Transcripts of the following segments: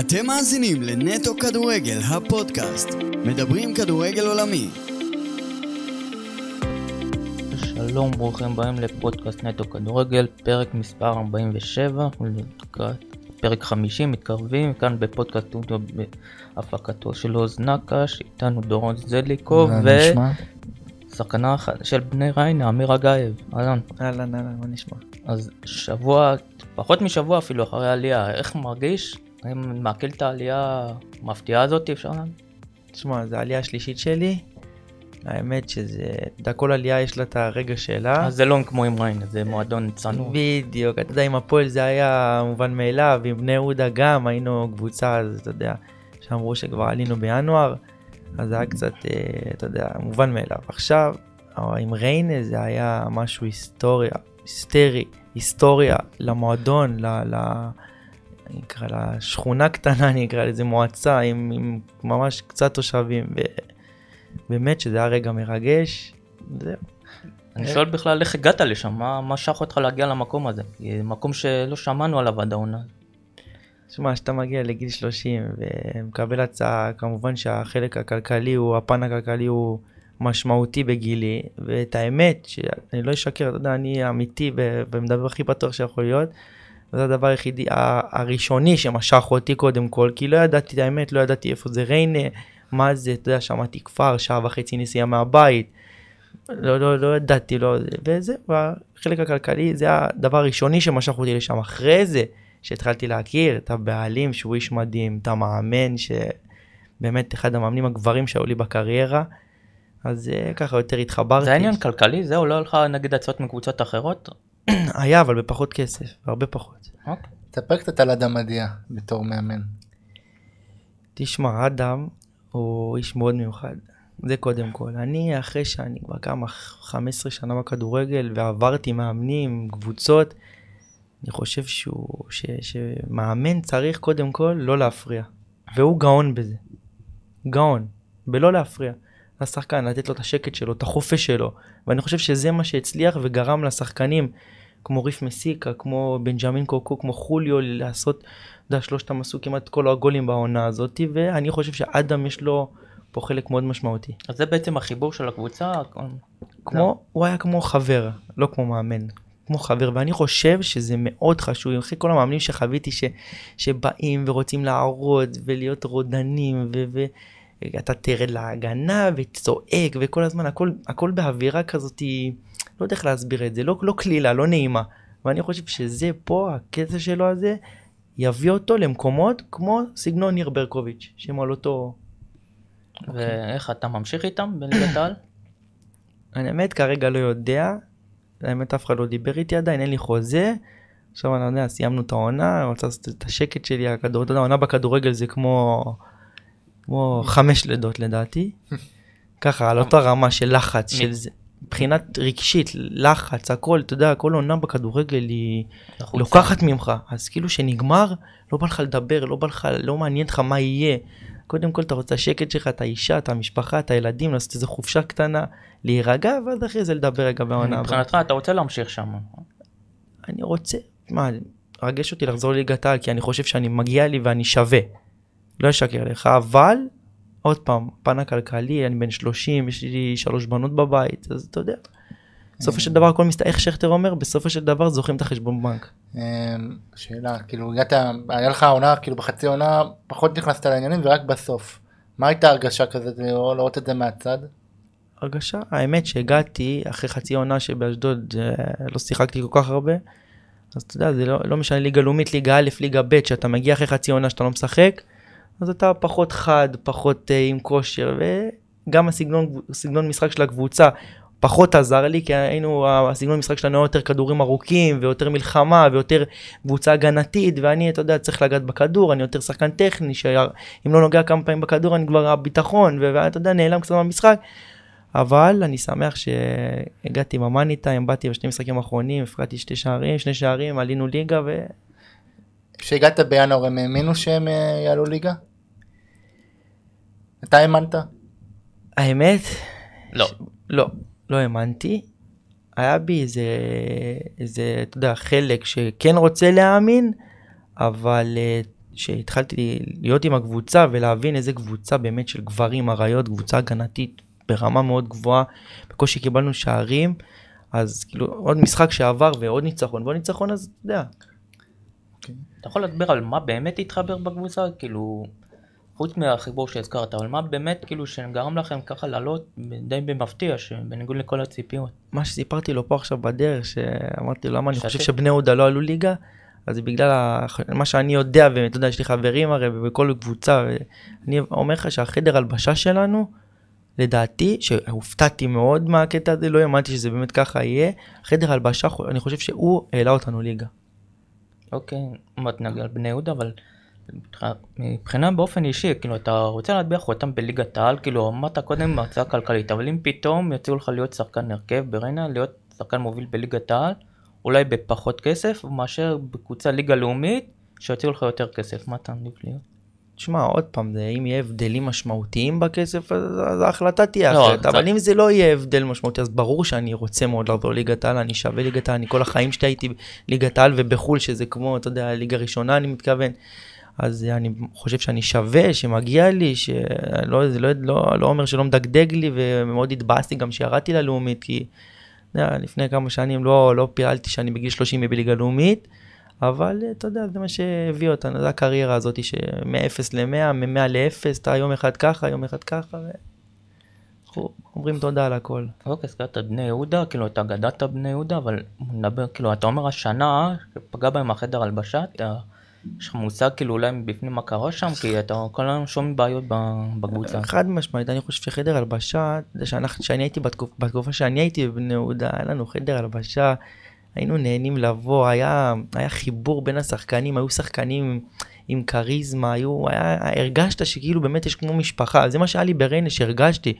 אתם מאזינים לנטו כדורגל, הפודקאסט. מדברים כדורגל עולמי. שלום, ברוכים הבאים לפודקאסט נטו כדורגל, פרק מספר 47, פרק 50, מתקרבים, כאן בפודקאסט אודיו בהפקתו של עוז נקש, איתנו דורון זליקוב, ושחקנה של בני ריינה, אמיר אגייב, אהלן. אהלן, אהלן, מה נשמע? אז שבוע, פחות משבוע אפילו אחרי העלייה, איך מרגיש? האם מעכל את העלייה המפתיעה הזאת, אפשר להגיד? תשמע, זו העלייה השלישית שלי. האמת שזה, אתה יודע, כל עלייה יש לה את הרגע שלה. אז זה לא כמו עם ריינה, זה מועדון צנוע. בדיוק, אתה יודע, עם הפועל זה היה מובן מאליו, עם בני יהודה גם, היינו קבוצה, אז אתה יודע, שאמרו שכבר עלינו בינואר, אז זה היה קצת, אה, אתה יודע, מובן מאליו. עכשיו, עם ריינה זה היה משהו היסטוריה, היסטרי, היסטוריה למועדון, ל... ל אני אקרא לה שכונה קטנה, אני אקרא לזה מועצה עם, עם ממש קצת תושבים, ובאמת שזה היה רגע מרגש, זהו. אני שואל בכלל איך הגעת לשם, מה משך אותך להגיע למקום הזה? מקום שלא שמענו עליו עד העונה. תשמע, כשאתה מגיע לגיל 30 ומקבל הצעה, כמובן שהחלק הכלכלי הוא, הפן הכלכלי הוא משמעותי בגילי, ואת האמת, שאני לא אשקר, אתה יודע, אני אמיתי ומדבר הכי פתוח שיכול להיות. זה הדבר היחידי, הראשוני שמשך אותי קודם כל, כי לא ידעתי את האמת, לא ידעתי איפה זה ריינה, מה זה, אתה יודע, שמעתי כפר, שעה וחצי נסיעה מהבית, לא, לא, לא ידעתי, לא, וזה, והחלק הכלכלי זה הדבר הראשוני שמשך אותי לשם. אחרי זה, שהתחלתי להכיר את הבעלים, שהוא איש מדהים, את המאמן, שבאמת אחד המאמנים הגברים שהיו לי בקריירה, אז אה, ככה יותר התחברתי. זה עניין כלכלי? זהו, לא לך נגיד הצעות מקבוצות אחרות? היה, אבל בפחות כסף, הרבה פחות. אוקיי. תספר קצת על אדם מדיה בתור מאמן. תשמע, אדם הוא איש מאוד מיוחד. זה קודם כל. אני, אחרי שאני כבר כמה, 15 שנה בכדורגל ועברתי מאמנים, קבוצות, אני חושב שהוא, ש, שמאמן צריך קודם כל לא להפריע. והוא גאון בזה. גאון. בלא להפריע. לשחקן, לתת לו את השקט שלו, את החופש שלו. ואני חושב שזה מה שהצליח וגרם לשחקנים כמו ריף מסיקה, כמו בנג'מין קוקו, כמו חוליו, לעשות, אתה יודע, שלושתם עשו כמעט כל הגולים בעונה הזאת, ואני חושב שאדם יש לו פה חלק מאוד משמעותי. אז זה בעצם החיבור של הקבוצה? כמו, הוא היה כמו חבר, לא כמו מאמן. כמו חבר, ואני חושב שזה מאוד חשוב, אחרי כל המאמנים שחוויתי ש, שבאים ורוצים לערוד ולהיות רודנים, ו, ואתה תרד להגנה וצועק וכל הזמן, הכל, הכל באווירה כזאת, לא יודע איך להסביר את זה, לא, לא קלילה, לא נעימה. ואני חושב שזה פה, הקטע שלו הזה, יביא אותו למקומות כמו סגנון ניר ברקוביץ', שהם על אותו... ואיך אתה ממשיך איתם בליגת העל? אני האמת כרגע לא יודע, האמת אף אחד לא דיבר איתי עדיין, אין לי חוזה. עכשיו אני יודע, סיימנו את העונה, אני רוצה לעשות את השקט שלי, הכדור, אתה יודע, העונה בכדורגל זה כמו, כמו חמש לידות לדעתי. ככה, על אותה רמה של לחץ, של זה. מבחינת רגשית, לחץ, הכל, אתה יודע, כל עונה בכדורגל היא לוקחת ממך. אז כאילו שנגמר, לא בא לך לדבר, לא בא לך, לא מעניין לך מה יהיה. קודם כל אתה רוצה השקט שלך, את האישה, את המשפחה, את הילדים, לעשות איזה חופשה קטנה, להירגע, ואז אחרי זה לדבר רגע בעונה. מבחינתך אתה רוצה להמשיך שם. אני רוצה, מה, רגש אותי לחזור לליגת העל, כי אני חושב שאני מגיע לי ואני שווה. לא אשקר לך, אבל עוד פעם, פן הכלכלי, אני בן 30, יש לי שלוש בנות בבית, אז אתה יודע. בסופו של דבר הכל מסת... איך שכטר אומר, בסופו של דבר זוכרים את החשבון בנק. אמ, שאלה, כאילו הגעת, היה לך עונה, כאילו בחצי עונה, פחות נכנסת לעניינים ורק בסוף. מה הייתה הרגשה כזאת, לראות את זה מהצד? הרגשה, האמת שהגעתי אחרי חצי עונה שבאשדוד אה, לא שיחקתי כל כך הרבה, אז אתה יודע, זה לא, לא משנה ליגה לאומית, ליגה א', ליגה ב', שאתה מגיע אחרי חצי עונה שאתה לא משחק, אז אתה פחות חד, פחות uh, עם כושר, וגם הסגנון, הסגנון משחק של הקבוצה פחות עזר לי, כי היינו, הסגנון משחק שלנו יותר כדורים ארוכים, ויותר מלחמה, ויותר קבוצה הגנתית, ואני, אתה יודע, צריך לגעת בכדור, אני יותר שחקן טכני, שאם לא נוגע כמה פעמים בכדור, אני כבר הביטחון, ואתה יודע, נעלם קצת מהמשחק. אבל אני שמח שהגעתי עם המאני טיים, באתי בשני משחקים האחרונים, הפקדתי שתי שערים, שני שערים, עלינו ליגה ו... כשהגעת בינואר הם האמינו שהם אה, יעלו ליגה? אתה האמנת? האמת? לא. לא, לא האמנתי. היה בי איזה, איזה, אתה יודע, חלק שכן רוצה להאמין, אבל אה, שהתחלתי להיות עם הקבוצה ולהבין איזה קבוצה באמת של גברים אריות, קבוצה הגנתית ברמה מאוד גבוהה, בקושי קיבלנו שערים, אז כאילו עוד משחק שעבר ועוד ניצחון ועוד ניצחון, אז אתה יודע, אתה יכול להסביר על מה באמת התחבר בקבוצה? כאילו, חוץ מהחיבור שהזכרת, אבל מה באמת כאילו שגרם לכם ככה לעלות די במפתיע, בניגוד לכל הציפיות? מה שסיפרתי לו פה עכשיו בדרך, שאמרתי לו למה אני. חושב שבני יהודה לא עלו ליגה, אז זה בגלל ה- מה שאני יודע, ואתה יודע, יש לי חברים הרי בכל קבוצה, ואני אומר לך שהחדר הלבשה שלנו, לדעתי, שהופתעתי מאוד מהקטע הזה, לא האמנתי שזה באמת ככה יהיה, חדר הלבשה, אני חושב שהוא העלה אותנו ליגה. אוקיי, עוד נגיע על בני יהודה, אבל מבחינה באופן אישי, כאילו אתה רוצה להטביח אותם בליגת העל, כאילו אמרת קודם הצעה כלכלית, אבל אם פתאום יציעו לך להיות שחקן הרכב בריינה, להיות שחקן מוביל בליגת העל, אולי בפחות כסף, מאשר בקבוצה ליגה לאומית, שיציעו לך יותר כסף, מה אתה מעדיף להיות? תשמע, עוד פעם, זה, אם יהיה הבדלים משמעותיים בכסף, אז, אז ההחלטה תהיה לא, אחרת. אבל אם זה לא יהיה הבדל משמעותי, אז ברור שאני רוצה מאוד לעבור ליגת העל, אני שווה ליגת העל, אני כל החיים שלי הייתי ליגת העל ובחו"ל, שזה כמו, אתה יודע, ליגה ראשונה, אני מתכוון. אז אני חושב שאני שווה, שמגיע לי, שלא זה לא, לא, לא אומר שלא מדגדג לי, ומאוד התבאסתי גם שירדתי ללאומית, כי יודע, לפני כמה שנים לא, לא פיעלתי שאני בגיל 30 אהיה בליגה לאומית, אבל אה, אתה יודע, זה מה שהביא אותנו, זה הקריירה הזאת שמ-0 ל-100, מ-100 ל-0, אתה יום אחד ככה, יום אחד ככה, ואנחנו אומרים תודה על הכל. אוקיי, הזכרת בני יהודה, כאילו אתה גדלת בני יהודה, אבל נדבר, כאילו אתה אומר השנה, שפגע בהם החדר הלבשה, אתה, יש לך מושג כאילו אולי מבפנים מה קרה שם, כי אתה כל היום שומע בעיות בקבוצה. חד משמעית, אני חושב שחדר הלבשה, זה שאני הייתי בתקופ, בתקופה שאני הייתי בבני יהודה, היה לנו חדר הלבשה, היינו נהנים לבוא, היה, היה חיבור בין השחקנים, היו שחקנים עם כריזמה, היו, היה, הרגשת שכאילו באמת יש כמו משפחה, זה מה שהיה לי בריינה, שהרגשתי,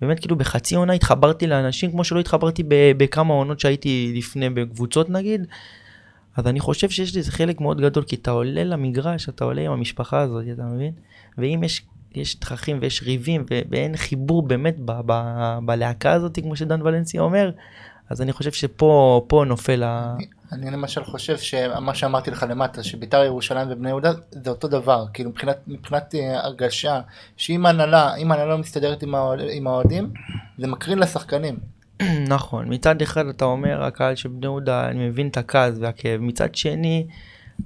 באמת כאילו בחצי עונה התחברתי לאנשים כמו שלא התחברתי בכמה עונות שהייתי לפני בקבוצות נגיד, אז אני חושב שיש לזה חלק מאוד גדול, כי אתה עולה למגרש, אתה עולה עם המשפחה הזאת, אתה מבין? ואם יש, יש תככים ויש ריבים ואין חיבור באמת בלהקה הזאת, כמו שדן ולנסי אומר, אז אני חושב שפה פה נופל ה... אני למשל חושב שמה שאמרתי לך למטה, שביתר ירושלים ובני יהודה זה אותו דבר, כאילו מבחינת, מבחינת אה, הרגשה, שאם ההנהלה, אם ההנהלה לא מסתדרת עם האוהד- עם האוהדים, זה מקרין לשחקנים. נכון, מצד אחד אתה אומר, הקהל של בני יהודה, אני מבין את הכעס והכאב, מצד שני,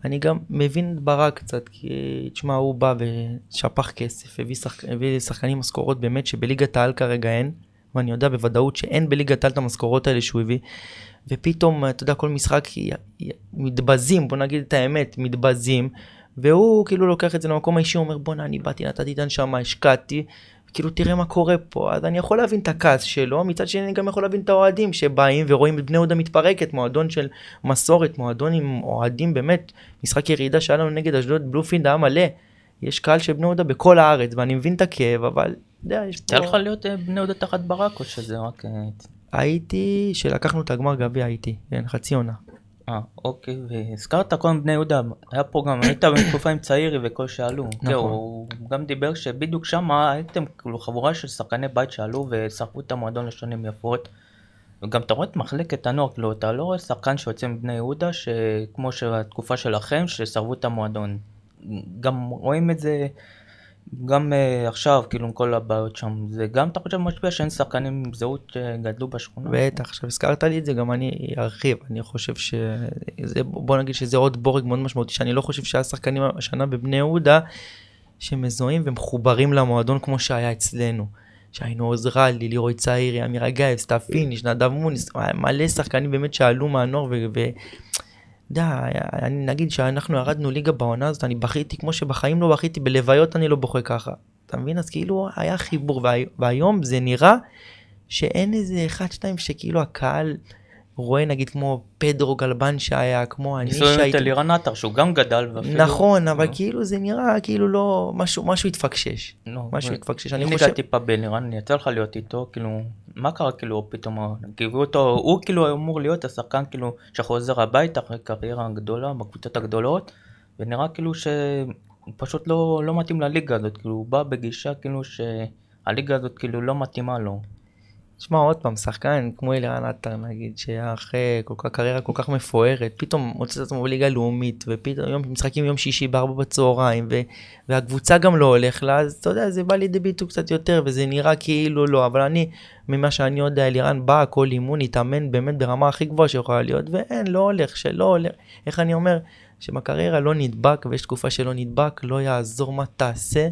אני גם מבין את ברק קצת, כי תשמע, הוא בא ושפך כסף, הביא, שחק... הביא לשחקנים משכורות באמת שבליגת העל כרגע אין, ואני יודע בוודאות שאין בליגת העל את המשכורות האלה שהוא הביא, ופתאום, אתה יודע, כל משחק י- י- מתבזים, בוא נגיד את האמת, מתבזים, והוא כאילו לוקח את זה למקום האישי, אומר בואנה אני באתי, נתתי את הנשמה, השקעתי, כאילו תראה מה קורה פה, אז אני יכול להבין את הכעס שלו, מצד שני אני גם יכול להבין את האוהדים שבאים ורואים את בני יהודה מתפרקת, מועדון של מסורת, מועדון עם אוהדים באמת, משחק ירידה שהיה לנו נגד אשדוד, בלופילד היה מלא, יש קהל של בני יהודה בכל הארץ ואני מבין את הכאב, אבל, יודע, יש יצא לך פה... להיות אה, בני יהודה תחת ברק, או שזה רק... אה, הייתי, שלקחנו את הגמר גביע הייתי, כן, חצי עונה. אה, אוקיי, והזכרת קודם בני יהודה, היה פה גם, היית בתקופה עם צעירי וכל שעלו. נכון. הוא גם דיבר שבדיוק שם הייתם כאילו חבורה של שחקני בית שעלו ושרפו את המועדון לשנים יפות. וגם אתה רואה את מחלקת הנוער, כאילו אתה לא רואה שחקן שיוצא מבני יהודה, שכמו שהתקופה שלכם, ששרפו את המועדון. גם רואים את זה גם uh, עכשיו, כאילו עם כל הבעיות שם. זה גם אתה חושב משפיע שאין שחקנים עם זהות שגדלו בשכונה? בטח, עכשיו הזכרת לי את זה, גם אני ארחיב, אני חושב שזה, בוא נגיד שזה עוד בורג מאוד משמעותי, שאני לא חושב שהיה שחקנים השנה בבני יהודה שמזוהים ומחוברים למועדון כמו שהיה אצלנו. שהיינו עוזרלי, לירוי צעירי, אמיר אגייב, סתיו נדב מוניס, מלא שחקנים באמת שעלו מהנוער ו... ו... יודע, אני נגיד שאנחנו ירדנו ליגה בעונה הזאת, אני בכיתי כמו שבחיים לא בכיתי, בלוויות אני לא בוכה ככה. אתה מבין? אז כאילו היה חיבור, והי... והיום זה נראה שאין איזה אחד, שתיים, שכאילו הקהל רואה נגיד כמו פדרו גלבן שהיה, כמו אני שהייתי... ניסו את אלירן עטר שהוא גם גדל ואפילו... נכון, אבל לא. כאילו זה נראה כאילו לא, משהו, משהו התפקשש. לא, משהו התפקשש, אם אני חושב... טיפה באלירן, יצא לך להיות איתו, כאילו, מה קרה כאילו פתאום, גיבו אותו, הוא כאילו אמור להיות השחקן כאילו שחוזר הביתה אחרי קריירה גדולה בקבוצות הגדולות, ונראה כאילו שהוא פשוט לא, לא מתאים לליגה הזאת, כאילו הוא בא בגישה כאילו שהליגה הזאת כאילו לא מתאימה לו. תשמע עוד פעם, שחקן כמו אלירן עטר נגיד, שהיה אחרי כל כך קריירה כל כך מפוארת, פתאום מוצא את עצמו בליגה לאומית, ופתאום יום, משחקים יום שישי בארבע בצהריים, ו, והקבוצה גם לא הולך לה, אז אתה יודע, זה בא לידי ביטוי קצת יותר, וזה נראה כאילו לא, אבל אני, ממה שאני יודע, אלירן בא, כל אימון, התאמן באמת ברמה הכי גבוהה שיכולה להיות, ואין, לא הולך, שלא הולך, איך אני אומר, שבקריירה לא נדבק, ויש תקופה שלא נדבק, לא יעזור מה תעשה,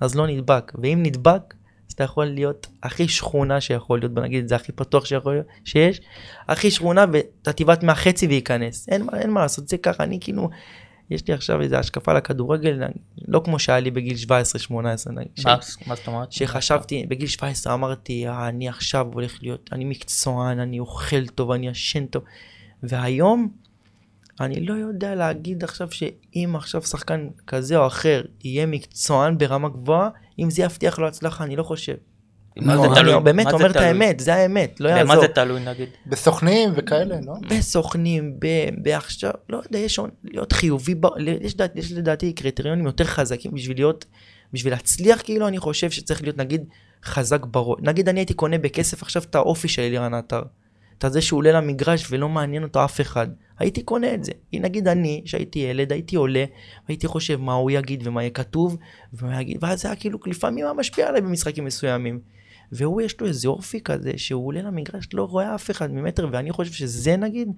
אז לא נדבק, ואם נדבק, אז אתה יכול להיות הכי שכונה שיכול להיות, בוא נגיד את זה הכי פתוח שיכול להיות, שיש, הכי שכונה ואתה תבעט מהחצי וייכנס, אין, אין מה לעשות, זה ככה, אני כאילו, יש לי עכשיו איזה השקפה לכדורגל, לא כמו שהיה לי בגיל 17-18, נגיד, ש- מה מה זאת אומרת? שחשבתי, בגיל 17 אמרתי, "אה, אני עכשיו הולך להיות, אני מקצוען, אני אוכל טוב, אני ישן טוב, והיום, אני לא יודע להגיד עכשיו שאם עכשיו שחקן כזה או אחר יהיה מקצוען ברמה גבוהה, אם זה יבטיח לו הצלחה, אני לא חושב. מה לא, זה אני תלוי? אני באמת אומר את? האמת, זה האמת, לא במה יעזור. זה תלוי נגיד? בסוכנים וכאלה, לא? בסוכנים, ב- בעכשיו, לא יודע, יש להיות חיובי, יש לדעתי קריטריונים יותר חזקים בשביל להיות, בשביל להצליח כאילו, אני חושב שצריך להיות נגיד חזק בראש. נגיד אני הייתי קונה בכסף עכשיו את האופי של אלירן עטר. את זה שהוא עולה למגרש ולא מעניין אותו אף אחד. הייתי קונה את זה. נגיד אני, שהייתי ילד, הייתי עולה, והייתי חושב מה הוא יגיד ומה יהיה כתוב, ומה יגיד, ואז זה היה כאילו לפעמים היה משפיע עליי במשחקים מסוימים. והוא יש לו איזה אופי כזה, שהוא עולה למגרש, לא רואה אף אחד ממטר, ואני חושב שזה נגיד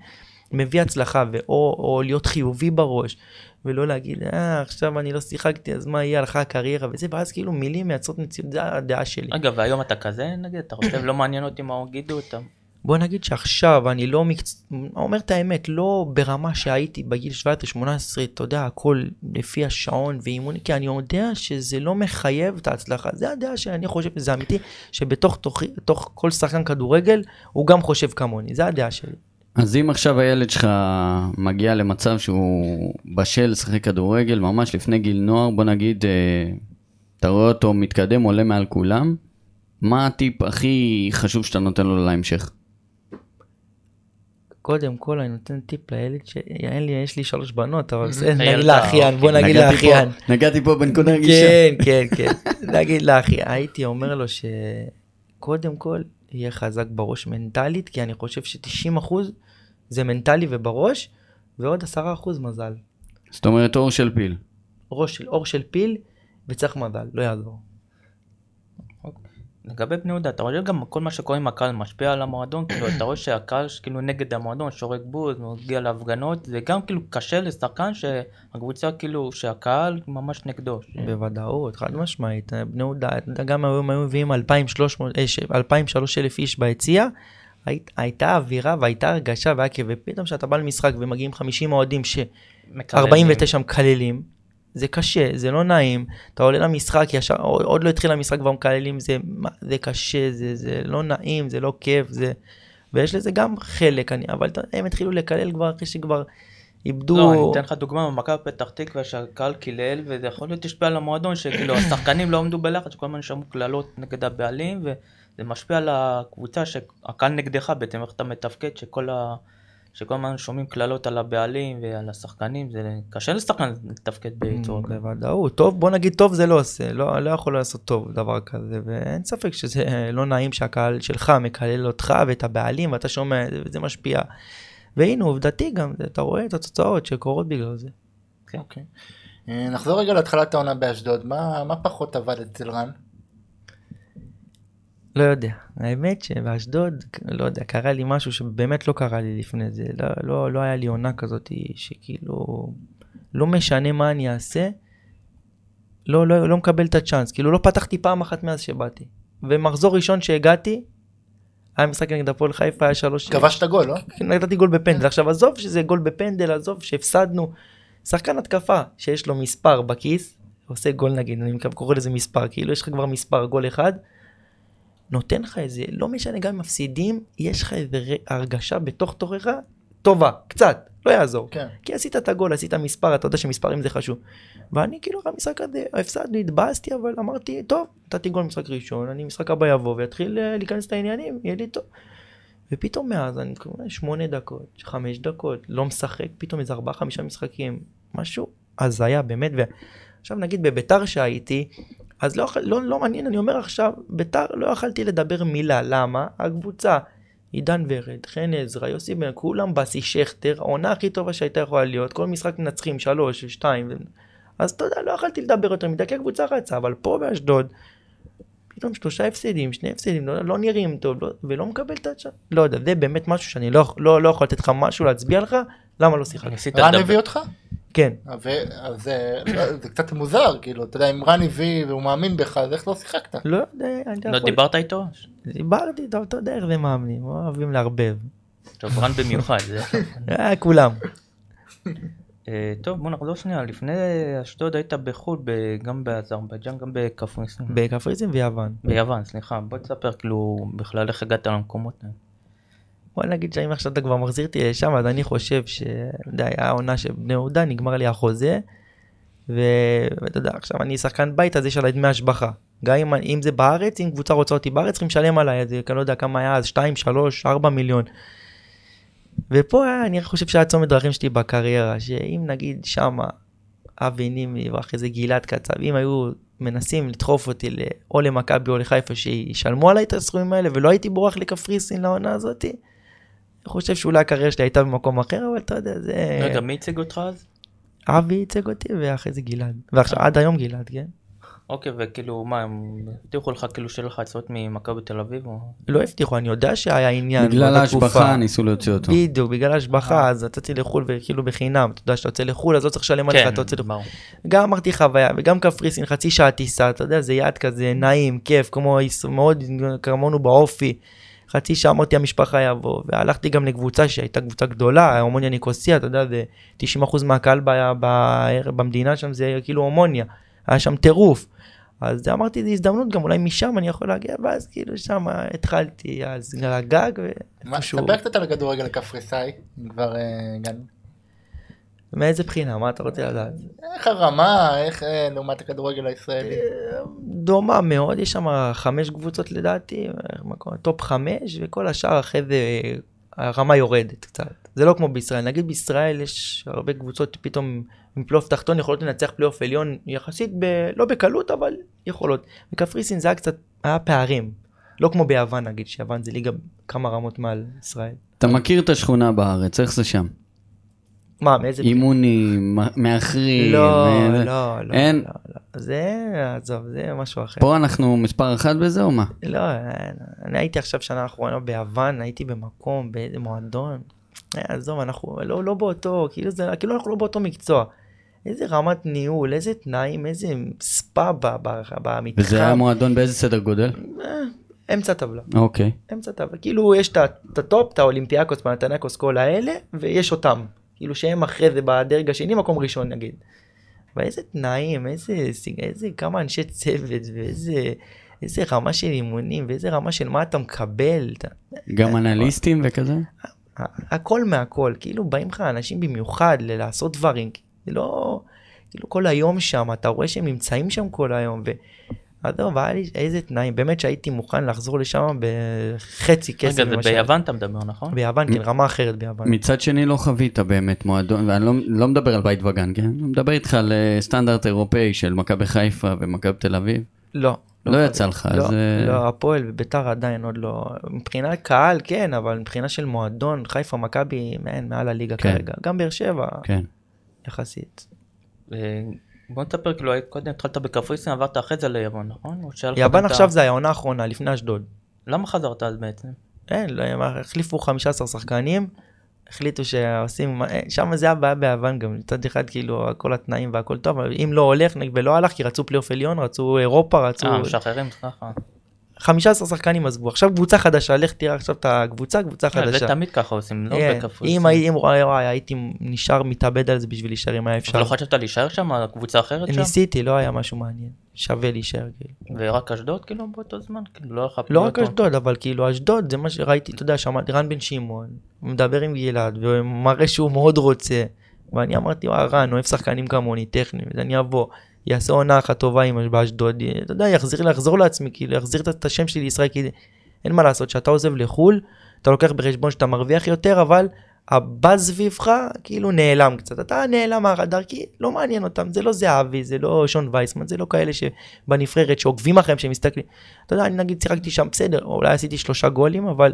מביא הצלחה, ואו, או להיות חיובי בראש, ולא להגיד, אה, עכשיו אני לא שיחקתי, אז מה יהיה, הלכה הקריירה וזה, ואז כאילו מילים מייצרות מציאות, זה הדעה שלי. רגע, והיום אתה כזה נגיד? אתה חושב לא מעניין אותי מה יגידו אותם? בוא נגיד שעכשיו אני לא מקצ... אומר את האמת, לא ברמה שהייתי בגיל 17-18, אתה יודע, הכל לפי השעון ואימון, כי אני יודע שזה לא מחייב את ההצלחה. זה הדעה שאני חושב שזה אמיתי, שבתוך תוכי, תוך כל שחקן כדורגל, הוא גם חושב כמוני, זה הדעה שלי. אז אם עכשיו הילד שלך מגיע למצב שהוא בשל לשחק כדורגל ממש לפני גיל נוער, בוא נגיד, אה, אתה רואה אותו מתקדם, עולה מעל כולם, מה הטיפ הכי חשוב שאתה נותן לו להמשך? קודם כל אני נותן טיפ לילד שאין לי, יש לי שלוש בנות, אבל הילדה, נגיד לאחיין, בוא נגיד לאחיין. נגעתי פה בנקודה רגישה. כן, כן, כן. נגיד לאחי, הייתי אומר לו שקודם כל יהיה חזק בראש מנטלית, כי אני חושב ש-90% זה מנטלי ובראש, ועוד 10% מזל. זאת אומרת אור של פיל. ראש של אור של פיל, וצריך מזל, לא יעזור. לגבי בני יהודה, אתה רואה גם כל מה שקורה עם הקהל משפיע על המועדון, כאילו אתה רואה שהקהל כאילו נגד המועדון, שורק בוז, מגיע להפגנות, זה גם כאילו קשה לשחקן שהקבוצה כאילו, שהקהל ממש נגדו. בוודאות, חד משמעית. בני יהודה, גם היום היו מביאים 2,300, אה, 2,000-3,000 איש ביציע, היית- הייתה אווירה והייתה הרגשה והיה כיף, ופתאום כשאתה בא למשחק ומגיעים 50 אוהדים ש... מקללים. 49 מקללים, זה קשה, זה לא נעים, אתה עולה למשחק, ישר, עוד לא התחיל המשחק כבר מקללים, זה, זה קשה, זה, זה לא נעים, זה לא כיף, זה... ויש לזה גם חלק, אני, אבל הם התחילו לקלל כבר אחרי שכבר איבדו... לא, אני אתן לך דוגמה במכבי פתח תקווה שהקהל קילל וזה יכול להיות השפיע על המועדון שכאילו השחקנים לא עמדו בלחץ שכל הזמן שמעו קללות נגד הבעלים וזה משפיע על הקבוצה שהקהל נגדך בעצם איך אתה מתפקד שכל ה... שכל הזמן שומעים קללות על הבעלים ועל השחקנים זה קשה לשחקן לתפקד בצורה כזאת. בוודאות, טוב, בוא נגיד טוב זה לא עושה, לא, לא יכול לעשות טוב דבר כזה, ואין ספק שזה לא נעים שהקהל שלך מקלל אותך ואת הבעלים ואתה שומע זה וזה משפיע. והנה עובדתי גם, אתה רואה את התוצאות שקורות בגלל זה. אוקיי. אה, נחזור רגע להתחלת העונה באשדוד, מה מה פחות עבד אצל רן? לא יודע, האמת שבאשדוד, לא יודע, קרה לי משהו שבאמת לא קרה לי לפני זה, לא, לא, לא היה לי עונה כזאת שכאילו, לא משנה מה אני אעשה, לא, לא, לא מקבל את הצ'אנס, כאילו לא פתחתי פעם אחת מאז שבאתי. ומחזור ראשון שהגעתי, היה משחק נגד הפועל חיפה, היה שלוש... כבשת גול, לא? נתתי גול בפנדל. עכשיו עזוב שזה גול בפנדל, עזוב שהפסדנו. שחקן התקפה שיש לו מספר בכיס, עושה גול נגיד, אני קורא לזה מספר, כאילו יש לך כבר מספר, גול אחד, נותן לך איזה, לא משנה גם אם מפסידים, יש לך איזה הרגשה בתוך תוכך טובה, קצת, לא יעזור. כן. כי עשית את הגול, עשית מספר, אתה יודע שמספרים זה חשוב. ואני כאילו, המשחק הזה, הפסדתי, התבאסתי, אבל אמרתי, טוב, נתתי גול משחק ראשון, אני משחק הבא יבוא ויתחיל אה, להיכנס לעניינים, יהיה לי טוב. ופתאום מאז אני כמובן שמונה דקות, חמש דקות, לא משחק, פתאום איזה ארבעה חמישה משחקים, משהו הזיה באמת. ועכשיו נגיד בביתר שהייתי, אז לא, לא, לא מעניין, אני אומר עכשיו, ביתר לא יכלתי לדבר מילה, למה? הקבוצה, עידן ורד, חן עזרא, יוסי בן, כולם בסי שכטר, העונה הכי טובה שהייתה יכולה להיות, כל משחק מנצחים, שלוש, שתיים, ו... אז אתה יודע, לא יכלתי לדבר יותר מדי, כי הקבוצה רצה, אבל פה באשדוד, פתאום שלושה הפסדים, שני הפסדים, לא, לא נראים טוב, לא, ולא מקבל את הצ'אנס, לא יודע, זה באמת משהו שאני לא, לא, לא יכול לתת לך משהו, להצביע לך, למה לא שיחקת? רן. הביא אותך? כן, אז זה זה קצת מוזר, כאילו, אתה יודע, אם רן הביא והוא מאמין בך, אז איך לא שיחקת? לא יודע, אני לא יכול- דיברת איתו? דיברתי, טוב, אתה יודע איך זה מאמנים, אוהבים לערבב. טוב, רן במיוחד. זה- אה, כולם. אה, טוב, בוא נחזור שנייה. לפני אשדוד היית בחו"ל, גם באזרבייג'אן, גם בקפריסין. בקפריסין ויוון. ביוון, סליחה. בוא תספר כאילו בכלל איך הגעת למקומות האלה. בוא נגיד שאם עכשיו אתה כבר מחזיר אותי לשם, אז אני חושב שאתה היה עונה בני יהודה, נגמר לי החוזה, ואתה יודע, עכשיו אני שחקן בית, אז יש עליי דמי השבחה. גם אם, אם זה בארץ, אם קבוצה רוצה אותי בארץ, צריכים לשלם עליי, אז אני לא יודע כמה היה אז, 2, 3, 4 מיליון. ופה היה, אני חושב שהיה צומת דרכים שלי בקריירה, שאם נגיד שמה אבי נימי ואחרי זה גלעד קצב, אם היו מנסים לדחוף אותי או למכבי או לחיפה שישלמו עליי את הסכומים האלה ולא הייתי בורח לקפריסין לעונה הזאתי, חושב שאולי הקריירה שלי הייתה במקום אחר, אבל אתה יודע, זה... רגע, מי הציג אותך אז? אבי ייצג אותי ואחרי זה גלעד. ועכשיו עד היום גלעד, כן? אוקיי, וכאילו, מה, הם הבטיחו לך כאילו שיהיה לך הצעות ממכבי תל אביב? או- לא הבטיחו, אני יודע שהיה עניין. בגלל ההשבחה. ניסו להוציא אותו. בדיוק, בגלל אה. ההשבחה, אז יצאתי לחו"ל וכאילו בחינם, אתה יודע שאתה יוצא לחו"ל אז לא צריך לשלם עליך, כן, אתה יוצא לחו"ל. גם אמרתי חוויה, וגם קפריסין חצי שעה טיסה, אתה יודע, זה יעד כזה נעים, כיף, כמו מאוד כמונו באופי. חצי שעה אמרתי המשפחה יבוא, והלכתי גם לקבוצה שהייתה קבוצה גדולה, הומוניה ניקוסיה, אתה יודע, זה 90% מהקהל ב- ב- במדינה שם זה כאילו הומוניה, היה שם טירוף. אז אמרתי, זו הזדמנות, גם אולי משם אני יכול להגיע, ואז כאילו שם התחלתי, אז על הגג, מה, ואיפשהו, ספר קצת על הכדורגל הקפריסאי, כבר אה, הגענו. מאיזה בחינה, מה אתה רוצה לדעת? איך הרמה, איך אה, לעומת הכדורגל הישראלי? דומה מאוד, יש שם חמש קבוצות לדעתי, מקום- טופ חמש, וכל השאר אחרי זה הרמה יורדת קצת. זה לא כמו בישראל, נגיד בישראל יש הרבה קבוצות פתאום עם פלייאוף תחתון יכולות לנצח פלייאוף עליון יחסית, ב, לא בקלות, אבל יכולות. בקפריסין זה היה קצת, היה פערים. לא כמו ביוון נגיד, שיוון זה ליגה כמה רמות מעל ישראל. אתה מכיר את השכונה בארץ, איך זה שם? מה, מאיזה... אימונים, מאחרים. לא, אה, לא, לא, אין. לא, לא. זה, עזוב, זה משהו אחר. פה אנחנו מספר אחת בזה או מה? לא, אני הייתי עכשיו שנה האחרונה ביוון, הייתי במקום, באיזה מועדון. אה, עזוב, אנחנו לא, לא באותו, כאילו, זה, כאילו אנחנו לא באותו מקצוע. איזה רמת ניהול, איזה תנאים, איזה ספא במתחם. וזה היה מועדון באיזה סדר גודל? אה, אמצע טבלה, אוקיי. אמצע טבלה. כאילו יש את הטופ, את האולימפיאקוס, פנאתינייקוס, כל האלה, ויש אותם. כאילו שהם אחרי זה בדרג השני, מקום ראשון נגיד. ואיזה תנאים, איזה, איזה כמה אנשי צוות, ואיזה איזה רמה של אימונים, ואיזה רמה של מה אתה מקבל. אתה, גם אנליסטים וכזה? הכל מהכל, כאילו באים לך אנשים במיוחד לעשות דברים, זה לא, כאילו כל היום שם, אתה רואה שהם נמצאים שם כל היום, ו... עזוב, היה לי איזה תנאים, באמת שהייתי מוכן לחזור לשם בחצי כסף. רגע, זה ביוון אתה מדבר, נכון? ביוון, כן, רמה אחרת ביוון. מצד שני לא חווית באמת מועדון, ואני לא, לא מדבר על בית וגן, כן? אני מדבר איתך על אה, סטנדרט אירופאי של מכבי חיפה ומכבי תל אביב. לא. לא יצא לך, לא, אז... אה, לא, הפועל וביתר עדיין עוד לא, מבחינת קהל כן, אבל מבחינה של מועדון, חיפה, מכבי, מעל הליגה כן. כרגע. גם באר שבע, כן. יחסית. בוא נספר, כאילו, קודם התחלת בקפריסין, עברת אחרי זה ליוון, נכון? יוון עכשיו זה העונה האחרונה, לפני אשדוד. למה חזרת אז בעצם? אין, לא, החליפו 15 שחקנים, החליטו שעושים, אה, שם זה הבעיה ביוון גם, מצד אחד כאילו כל התנאים והכל טוב, אבל אם לא הולך ולא הלך כי רצו פלייאוף עליון, רצו אירופה, רצו... אה, משחררים ככה. 15 שחקנים עזבו, עכשיו קבוצה חדשה, לך תראה עכשיו את הקבוצה, קבוצה אה, חדשה. זה תמיד ככה עושים, לא כן, בקפריסין. אם הייתי, נשאר מתאבד על זה בשביל להישאר אם היה אבל אפשר. לא חשבת להישאר שם, קבוצה אחרת שם? ניסיתי, לא היה משהו מעניין. שווה להישאר כאילו. ורק אשדוד כאילו באותו זמן? כאילו לא לא רק אשדוד, אבל כאילו אשדוד זה מה שראיתי, אתה יודע, שמעתי רן בן שמעון, מדבר עם גלעד, ומראה שהוא מאוד רוצה. ואני אמרתי, רן, אוהב שחקנים כמוני, טכניים, אז אני אבוא, יעשה עונה אחת טובה עם באשדוד, אתה יודע, יחזיר, יחזור לעצמי, כאילו, יחזיר את- את השם שלי לישראל, כי אין מה לעשות, כשאתה עוזב לחו"ל, אתה לוקח בחשבון שאתה מרוויח יותר, אבל הבאז סביבך כאילו נעלם קצת, אתה נעלם מהרדאר כי לא מעניין אותם, זה לא זהבי, זה לא שון וייסמן, זה לא כאלה שבנבחרת שעוקבים אחריהם, שמסתכלים. אתה יודע, אני נגיד שיחקתי שם בסדר, אולי עשיתי שלושה גולים, אבל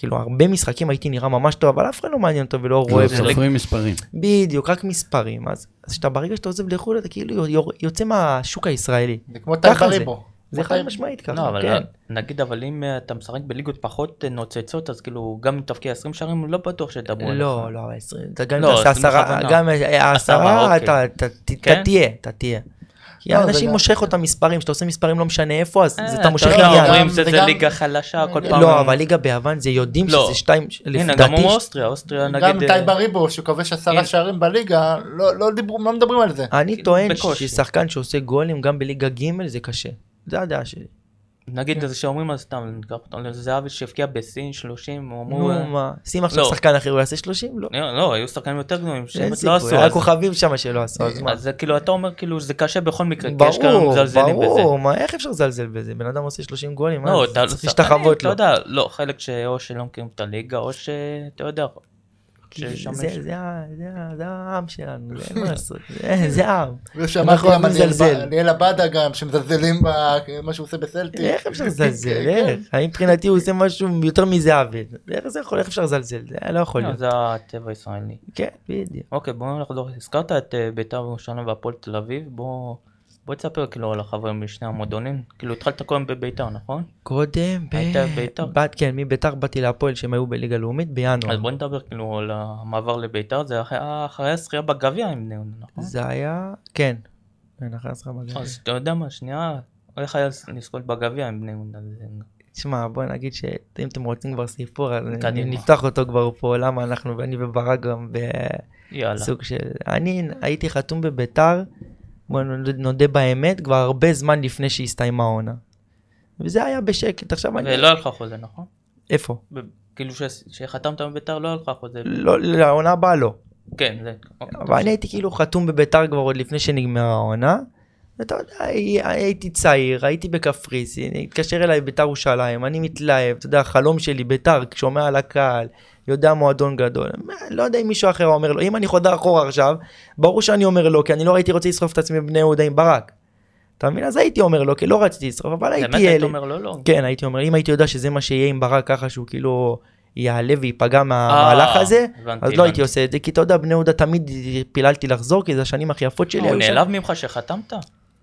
כאילו הרבה משחקים הייתי נראה ממש טוב, אבל אף אחד לא מעניין אותו ולא רואה. בזה. סופרים מספרים. בדיוק, רק מספרים. אז ברגע שאתה עוזב לחו"ל, אתה כאילו יוצא מהשוק הישראלי. זה כמו טל ככה זה. חד משמעית ככה, לא, אבל כן. נגיד, אבל אם אה, אתה משחק בליגות פחות אה, נוצצות, אז כאילו, גם אם תבקיע 20 שערים, לא בטוח עליך. לא, לא, 20, אתה גם אם לא, תעשה 20 עשרה. גם העשרה, עשרה, אתה אתה- אתה כן? תהיה, אתה תהיה. כי לא, זה אנשים גם- מושך אותם מספרים, כשאתה עושה מספרים לא משנה איפה, אז אה, זה אתה מושך עניין. אומרים זה שזה גם- ליגה חלשה, כל פעם. לא, אבל ליגה ביוון זה יודעים לא. שזה שתיים, הנה, גם אוסטריה, אוסטריה גם נגיד... טי אה, בריבו שהוא כובש עשרה כן. שערים בליגה, לא- לא מדברים על זה. אני כאילו, טוען. ששחקן שעושה גולים גם בליגה ג' זה קשה. זה הדעה שלי. נגיד זה שאומרים אז סתם, ניקח אותו לזהבי שהבקיע בסין 30, הוא אמרו... נו מה, שים עכשיו לא. שחקן אחר הוא יעשה 30? לא. לא, לא, היו שחקנים יותר גדולים שבאמת לא עשו. היה כוכבים שם שלא עשו, אז מה? אז כאילו, אתה אומר כאילו, זה קשה בכל מקרה, כי יש כאלה ברור, מזלזלים בזה. ברור, מה, איך אפשר לזלזל בזה? בן אדם עושה 30 גולים, מה, לא, אתה צריך להשתחוות לו. לא, חלק שאו שלא מכירים את הליגה, או שאתה יודע, זה- יש- זה העם שלנו, זה אין מה לעשות, זה- העם. ושמעתי אנחנו גם על. ליאל עבדה גם, שמזלזלים במה שהוא עושה בסלטי. איך אפשר לזלזל? כן, איך? כן. האם מבחינתי הוא עושה משהו יותר מזהבי? איך זה יכול, איך אפשר לזלזל? זה לא יכול לא, להיות. זה הטבע הישראלי. כן, בדיוק. אוקיי, בואו נחזור, הזכרת את אה, בית"ר ירושלים והפועל תל אביב, בוא בוא תספר כאילו על החברים משני המועדונים. כאילו התחלת קודם בבית"ר, נכון? קודם, ב- היית בבית"ר? בת- כן, מביתר באתי להפועל שהם היו בליגה לאומית בינואר. אז בוא נדבר כאילו על המעבר לבית"ר, זה אחרי- אחרי הזכייה בגביע עם בני יהודה, נכון? זה היה, כן. כן, אחרי עשרה בגביע. אז אתה יודע מה, שנייה, איך היה לזכות בגביע עם בני יהודה? תשמע, בוא נגיד שאם אתם רוצים כבר סיפור, אז. נפתח אותו כבר פה, למה אנחנו, אני וברק גם. בסוג של... אני הייתי חתום בביתר, בוא נודה- באמת, כבר הרבה זמן לפני שהסתיימה העונה. וזה היה בשקט, עכשיו אני... ולא היה לך חוזה, נכון? איפה? ב- כאילו שחתמת בבית"ר לא היה לך חוזה. לא, לעונה הבאה לא. כן, זה... אוקיי, אבל אני הייתי כאילו חתום בביתר כבר עוד לפני שנגמרה העונה. ואתה יודע, הי- הייתי צעיר, הייתי בקפריסין, התקשר אליי ביתר ירושלים, אני מתלהב, אתה יודע, החלום שלי ביתר, שומע על הקהל, יודע מועדון גדול. לא יודע אם מישהו אחר אומר לו, אם אני חוזר אחורה עכשיו, ברור שאני אומר לא, כי אני לא הייתי רוצה לשרוף את עצמי בבני יהודה עם ברק. אתה מבין? אז הייתי אומר לא, כי לא רציתי לשרוף, אבל באמת הייתי היית ילד. אומר לא, לא. כן, הייתי אומר, אם הייתי יודע שזה מה שיהיה עם ברק ככה שהוא כאילו יעלה וייפגע מהמהלך אה, הזה, הבנתי, אז לא הייתי. עושה את זה, כי אתה יודע, בני יהודה תמיד פיללתי לחזור, כי זה השנים הכי יפות שלי. הוא היו שם. נעלב ממך שחתמת?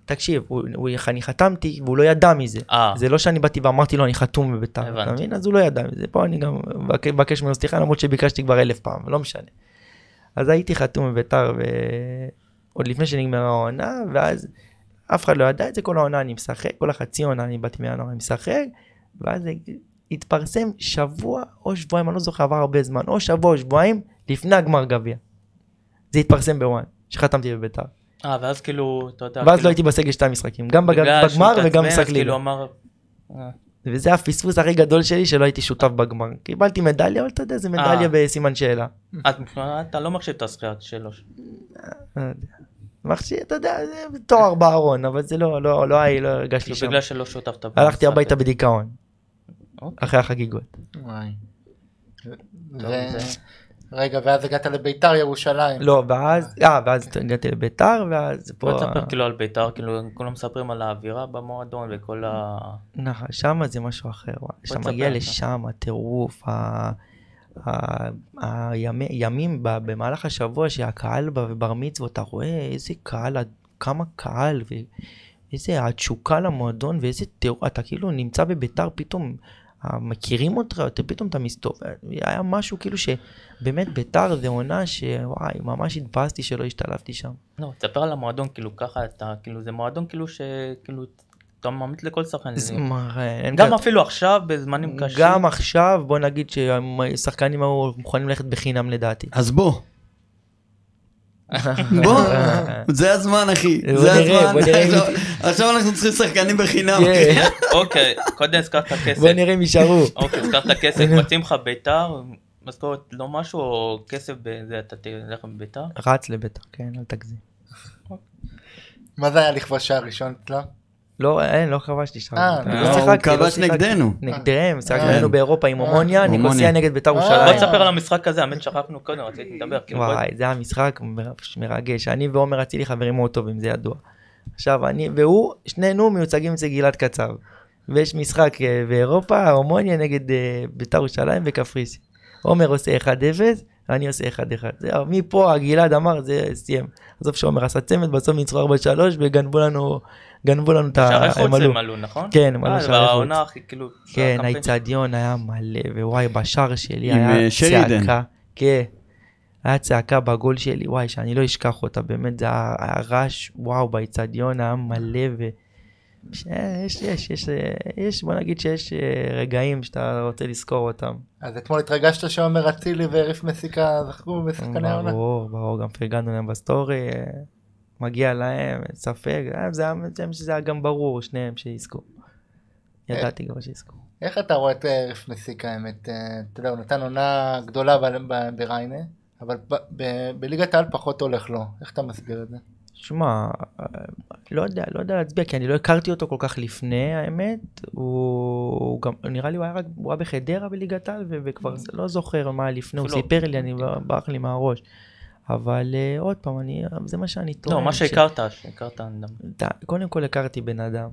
תקשיב, הוא, הוא, אני חתמתי והוא לא ידע מזה. אה, זה לא שאני באתי ואמרתי לו אני חתום בביתר, אתה. מבין? אז הוא לא ידע מזה. פה אני גם מבק- מבקש ממנו סליחה למרות שביקשתי כבר אלף פעם, לא משנה. אז הייתי חתום בביתר ו... עוד לפני שנגמרה העונה, ואז אף אחד לא ידע את זה, כל העונה אני משחק, כל החצי עונה אני באתי מינואר אני משחק, ואז התפרסם שבוע או שבועיים, אני לא זוכר, עבר הרבה זמן, או שבוע או שבועיים לפני הגמר גביע. זה התפרסם בוואן, שחתמתי בביתר. אה, ואז כאילו, אתה יודע, ואז כאילו, לא הייתי בסגל שתי המשחקים, גם בגמר וגם משחק ליגה. כאילו אמר... אה, וזה הפספוס הכי גדול שלי שלא הייתי שותף בגמר. קיבלתי מדליה, אבל אתה יודע, זה מדליה אה. בסימן שאלה. את- אתה לא מחשיב את הזכייה שלו. לא. מחשיב, אתה יודע, זה תואר בארון, אבל זה לא, לא, לא, היה- לא הרגשתי שם. בגלל שלא שותפת. הלכתי. הביתה בדיכאון, אוקיי. אחרי החגיגות. וואי. רגע, ואז הגעת לביתר ירושלים. לא, ואז, אה, ואז הגעתי לביתר, ואז פה... בוא תספר כאילו על בית"ר, כאילו כולם מספרים על האווירה במועדון וכל ה... נכון, שם זה משהו אחר. כשאתה תספר מגיע אתה. לשם, הטירוף, ה- ה- הימי- ימים ב- במהלך השבוע שהקהל בא ובר מצוות, אתה רואה איזה קהל, כמה קהל, ואיזה התשוקה למועדון, ואיזה טירוף, אתה כאילו נמצא בביתר, פתאום מכירים אותך, אתה פתאום אתה מסתובב, היה משהו כאילו שבאמת ביתר זה עונה שוואי, ממש התבאסתי שלא השתלבתי שם. לא, תספר על המועדון, כאילו ככה אתה, כאילו זה מועדון כאילו שכאילו, אתה ממליץ לכל שחקן. זה מה, אין גם אפילו עכשיו, בזמנים קשים. גם עכשיו, בוא נגיד ששחקנים היו מוכנים ללכת בחינם לדעתי. אז בוא. בוא, זה הזמן אחי, זה הזמן. עכשיו- אנחנו צריכים שחקנים בחינם. כן. אוקיי, קודם הזכרת כסף. בוא נראה אם יישארו. אוקיי, הזכרת כסף, מציעים לך בית"ר, משכורת לא משהו, או כסף בזה, אתה תלך בבית"ר? רץ לביתר, כן, אל תגזים. מה זה היה לכבוש שער ראשון אצלו? לא, אין, לא כבשתי שם. אה, לא לא, הוא לא כבש שיחקתי. נגדנו. נגדהם, שיחקנו, אה. היינו באירופה עם הומוניה, הומוניה. ניקוסיה נגד בית"ר אה. בוא ירושלים. תספר על המשחק הזה, האמת שכחנו קודם, רציתי לדבר. כאילו, וואי, זה היה משחק מר- מרגש. אני ועומר אצילי חברים מאוד טובים, זה ידוע. עכשיו, אני והוא, שנינו מיוצגים אצל גלעד קצב. ויש משחק אה, באירופה, הומוניה נגד אה, בית"ר ירושלים וקפריסין. עומר עושה 1-0, אני עושה 1-1. זהו, מפה גלעד אמר, זה סיים. עזוב שעומר עשה צמד, בסוף ניצחו 4-3 וגנבו לנו, גנבו לנו את ה... שערי חוץ הם עלו. נכון? כן, הם עלו אה, שערי חוץ. והעונה הכי כאילו... כן, האיצטדיון היה מלא, ווואי, בשער שלי היה אה. צעקה. כן. היה צעקה בגול שלי, וואי, שאני לא אשכח אותה, באמת, זה היה רעש, וואו, באיצטדיון היה מלא, ו... יש, יש, יש, יש, יש, בוא נגיד שיש אה, רגעים שאתה רוצה לזכור אותם. אז אתמול התרגשת שעומר אצילי וריף מסיקה זכו בשחקני העונה? ברור, ברור, גם פרגנו להם בסטורי, מגיע להם, אין ספק, אה, זה היה, גם ברור, שניהם שיזכו. ידעתי כבר שיזכו. איך אתה רואה את אה, ריף מסיקה האמת? אה, אתה יודע, הוא נתן עונה גדולה בריינה, אבל בליגת העל פחות הולך לו. איך אתה מסביר את זה? שמע, אה, לא יודע, לא יודע להצביע, כי אני לא הכרתי אותו כל כך לפני, האמת. הוא, גם, נראה לי הוא היה רק, הוא היה בחדרה בליגת העל, וכבר לא זוכר מה לפני, הוא סיפר לי, אני ברח לי מהראש. אבל אה, עוד פעם, אני, זה מה שאני טוען. לא, מה ש- שהכרת, שהכרת אדם. קודם כל הכרתי בן אדם.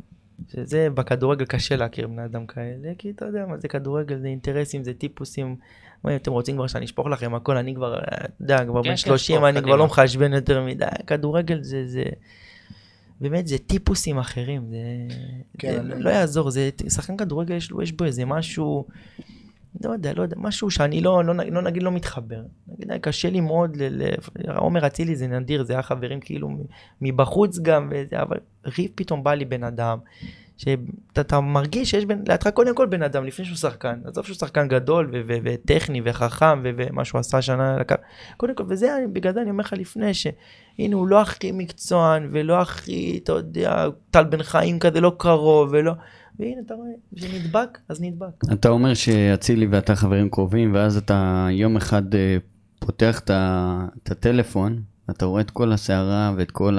שזה בכדורגל קשה להכיר בני אדם כאלה, כי אתה יודע מה זה כדורגל, זה אינטרסים, זה טיפוסים. מה, אם אתם רוצים כבר שאני אשפוך לכם הכל, אני כבר, אה, אתה יודע, כבר כן, בן כן, 30, שפוך, אני כבר. לא מחשבן יותר מדי, כדורגל זה, זה, באמת זה טיפוסים אחרים, זה, כן, זה אני- לא יעזור, זה, שחקן כדורגל יש, לו- יש בו איזה משהו, לא יודע, לא יודע, משהו שאני לא, לא, לא נגיד לא מתחבר. נגיד, קשה לי מאוד, ל- ל- עומר אצילי זה נדיר, זה היה חברים כאילו מבחוץ גם, וזה, אבל ריב פתאום בא לי בן אדם, שאתה אתה מרגיש שיש בין, לידך קודם כל בן אדם לפני שהוא שחקן, עזוב שהוא שחקן גדול ו- ו- וטכני וחכם ו- ומה שהוא עשה שנה, קודם כל, וזה בגלל זה אני אומר לך לפני, שהנה הוא לא הכי מקצוען ולא הכי, אתה יודע, טל בן חיים כזה לא קרוב ולא, והנה אתה רואה, כשנדבק אז נדבק. אתה אומר שאצילי ואתה חברים קרובים, ואז אתה יום אחד אה, פותח את ה- הטלפון, ואתה רואה את כל הסערה ואת כל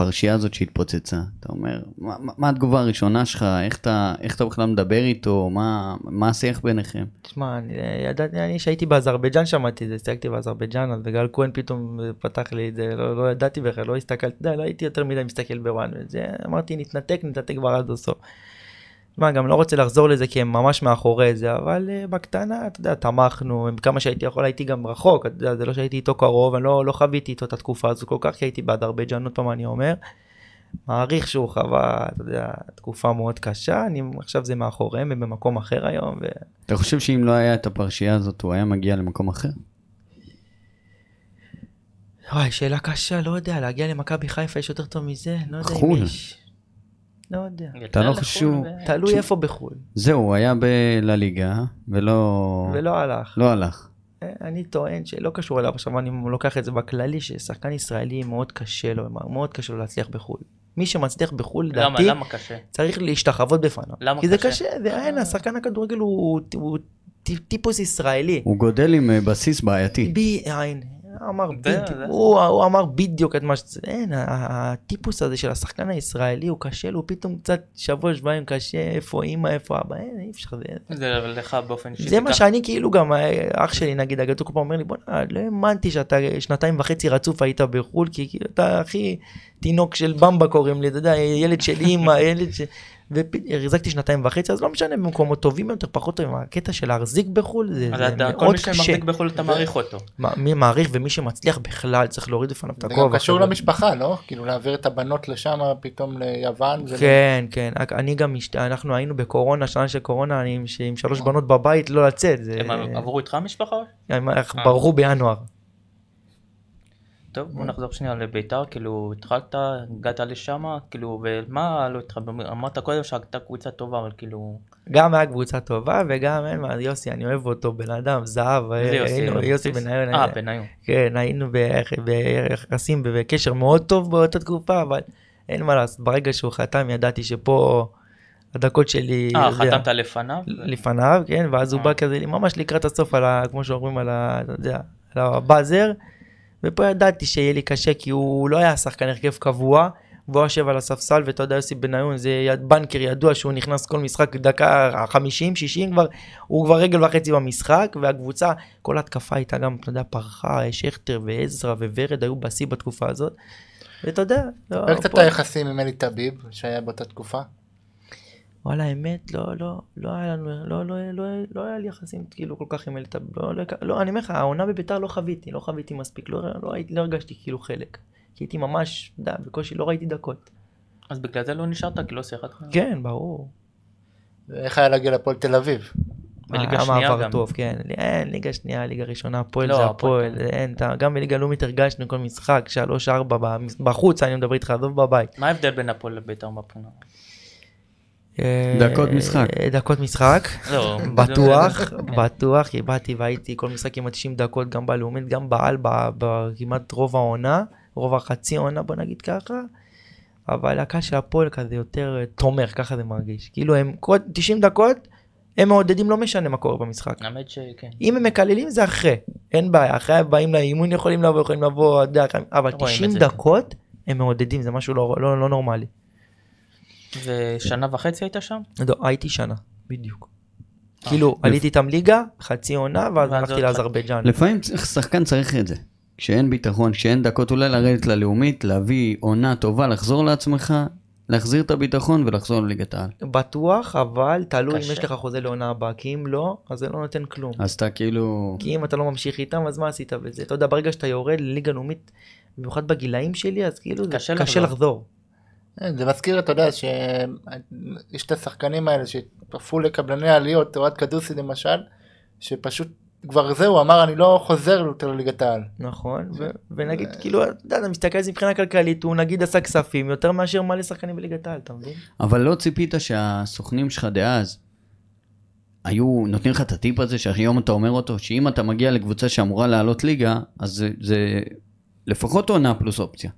הפרשייה הזאת שהתפוצצה. אתה אומר, מה, מה- התגובה הראשונה שלך? איך אתה, איך אתה בכלל מדבר איתו? מה, מה השיח ביניכם? תשמע, אני ידעתי, אני שהייתי באזרבייג'אן שמעתי את זה, הצגתי באזרבייג'אן, אז וגל כהן פתאום פתח לי את זה, לא, לא ידעתי בכלל, לא הסתכלתי, די, לא הייתי יותר מדי מסתכל ב one, אמרתי נתנתק, נתנתק כבר עד הסוף. תשמע, גם לא רוצה לחזור לזה כי הם ממש מאחורי זה, אבל uh, בקטנה, אתה יודע, תמכנו, עם כמה שהייתי יכול, הייתי גם רחוק, אתה יודע, זה לא שהייתי איתו קרוב, אני לא, לא חוויתי איתו את התקופה הזו כל כך, כי הייתי באזרבייג'אן, עוד פעם אני אומר. מעריך שהוא חווה, אתה יודע, תקופה מאוד קשה, אני, עכשיו זה מאחוריהם, הם במקום אחר היום, ו... אתה חושב שאם לא היה את הפרשייה הזאת, הוא היה מגיע למקום אחר? וואי, שאלה קשה, לא יודע, להגיע למכבי חיפה יש יותר טוב מזה? לא יודע אם חו"ל. יש. לא יודע. אתה לא לחו"ל חשוב- תלוי איפה בחו"ל. זהו, הוא היה בלליגה, ולא... ולא הלך. לא הלך. אה, אני טוען שלא קשור אליו, עכשיו אני לוקח את זה בכללי, ששחקן ישראלי מאוד קשה לו, מאוד קשה לו להצליח בחו"ל. מי שמצליח בחו"ל, למה, לדעתי, למה קשה? צריך להשתחוות בפניו. למה כי זה קשה? קשה, זה אין, השחקן הכדורגל הוא טיפוס ישראלי. הוא גודל עם אה, בסיס בעייתי. בי, אין, אמר בדיוק, הוא, הוא אמר בדיוק את מה שזה, אין, הטיפוס הזה של השחקן הישראלי הוא קשה לו, פתאום קצת שבוע שבועיים קשה, איפה אימא, איפה אבא, אין, אי אפשר, זה, זה לך באופן אישי. זה מה. שאני כאילו גם, אה, אח שלי נגיד הגדול כל פעם אומר לי, בוא'נה, לא האמנתי שאתה שנתיים וחצי רצוף היית בחו"ל, כי אתה הכי תינוק של במבה קוראים לי, אתה יודע, ילד של אימא, ילד ש... והחזקתי שנתיים וחצי, אז לא משנה, במקומות טובים יותר, פחות טובים, הקטע של להחזיק בחו"ל זה, זה אתה, כל מאוד מי קשה. שמחזיק בחו"ל אתה מעריך אותו. מה- מי מעריך ומי שמצליח בכלל צריך להוריד בפניו את זה הכובע. גם קשור. למשפחה, לא? כאילו להעביר את הבנות לשם פתאום ליוון. כן, כן, אני גם. אנחנו היינו בקורונה, שנה של קורונה, אני עם, עם שלוש בנות בבית, לא לצאת, זה... הם עברו איתך משפחה? הם ברחו בינואר. טוב, בוא נחזור שנייה לביתר, כאילו התחלת, הגעת לשם, כאילו, ומה לא התחבר, אמרת קודם שהייתה קבוצה טובה, אבל כאילו, גם היה קבוצה טובה וגם אין מה, יוסי, אני אוהב אותו, בן אדם, זהב, זה יוסי, היינו- יוסי בסיס. בניון, אה, בניון. כן, היינו ביח- ביחסים, בקשר מאוד טוב באותה תקופה, אבל אין מה לעשות, ברגע שהוא חתם ידעתי שפה הדקות שלי, אה, חתמת לפניו? לפניו, כן, ואז הוא אה. בא כזה ממש לקראת הסוף, כמו שאומרים, על הבאזר, ופה ידעתי שיהיה לי קשה, כי הוא לא היה שחקן הרכב קבוע, והוא יושב על הספסל, ואתה יודע, יוסי בניון זה יד- בנקר ידוע שהוא נכנס כל משחק דקה 50, 60 כבר, הוא כבר רגל וחצי במשחק, והקבוצה, כל התקפה הייתה גם, אתה יודע, פרחה, שכטר ועזרא וורד היו בשיא בתקופה הזאת. ואתה יודע, לא, קצת היחסים עם אלי טביב שהיה באותה תקופה. וואלה, האמת, לא, לא, לא היה לנו, לא, לא, לא, לא היה לי יחסים כאילו כל כך עם אלטה, לא, לא, לא, אני אומר לך, העונה בביתר לא חוויתי, לא חוויתי מספיק, לא, לא, הייתי, לא הרגשתי כאילו חלק. כי הייתי ממש, אתה יודע, בקושי לא ראיתי דקות. אז בגלל זה לא נשארת, כי לא שיחקת. כן, ברור. איך היה להגיע לפועל תל אביב? בליגה היה שנייה גם. טוב, כן. אין, ליגה שנייה, ליגה ראשונה, הפועל לא, זה הפועל, אין, אתה, גם בליגה לאומית הרגשנו כל משחק, שלוש, ארבע, במ- בחוץ, אני מדבר איתך, עזוב בבית. מה ההבדל בין הפועל לבית"ר מבחינה? אה, דקות משחק. דקות משחק. לא, בטוח. בטוח, כי באתי והייתי כל משחק עם 90 דקות, גם בלאומית, גם בעל, ב- בכמעט רוב העונה, רוב החצי עונה, בוא נגיד ככה. אבל הקהל של הפועל כזה יותר אה, תומך, ככה זה מרגיש. כאילו הם כל 90 דקות, הם מעודדים, לא משנה מה קורה במשחק. האמת שכן. אם הם מקללים זה אחרי, אין בעיה, אחרי הבאים לאימון יכולים לבוא, יכולים לבוא, אבל רואים 90 את זה. דקות הם מעודדים, זה משהו לא, לא, לא נורמלי. ושנה וחצי היית שם? לא, הייתי שנה, בדיוק. אה, כאילו, עליתי איתם ליגה, חצי עונה, ואז הלכתי לאזרבייג'אן. לפעמים צריך- שחקן צריך את זה. כשאין ביטחון, כשאין דקות, אולי לרדת ללאומית, להביא עונה טובה, לחזור לעצמך, להחזיר את הביטחון ולחזור לליגת העל. בטוח, אבל תלוי אם. יש לך חוזה לעונה הבאה, כי אם לא, אז זה לא נותן כלום. אז אתה כאילו... כי אם אתה לא ממשיך איתם, אז מה עשית בזה? אתה יודע, ברגע שאתה יורד לליגה לאומית, במיוחד בגילאים שלי, אז כאילו זה קשה לחזור. כן, זה מזכיר, אתה יודע, שיש את השחקנים האלה שהפכו לקבלני עליות, אוהד קדוסי למשל, שפשוט כבר זהו, אמר אני לא חוזר יותר לליגת העל. נכון, ו- ונגיד, כאילו, אתה יודע, אתה מסתכל על זה מבחינה כלכלית, הוא נגיד עשה כספים יותר מאשר מלא שחקנים בליגת העל, אתה מבין? אבל לא ציפית שהסוכנים שלך דאז היו נותנים לך את הטיפ הזה שהיום אתה אומר אותו, שאם אתה מגיע לקבוצה שאמורה לעלות ליגה, אז זה, זה לפחות עונה פלוס אופציה.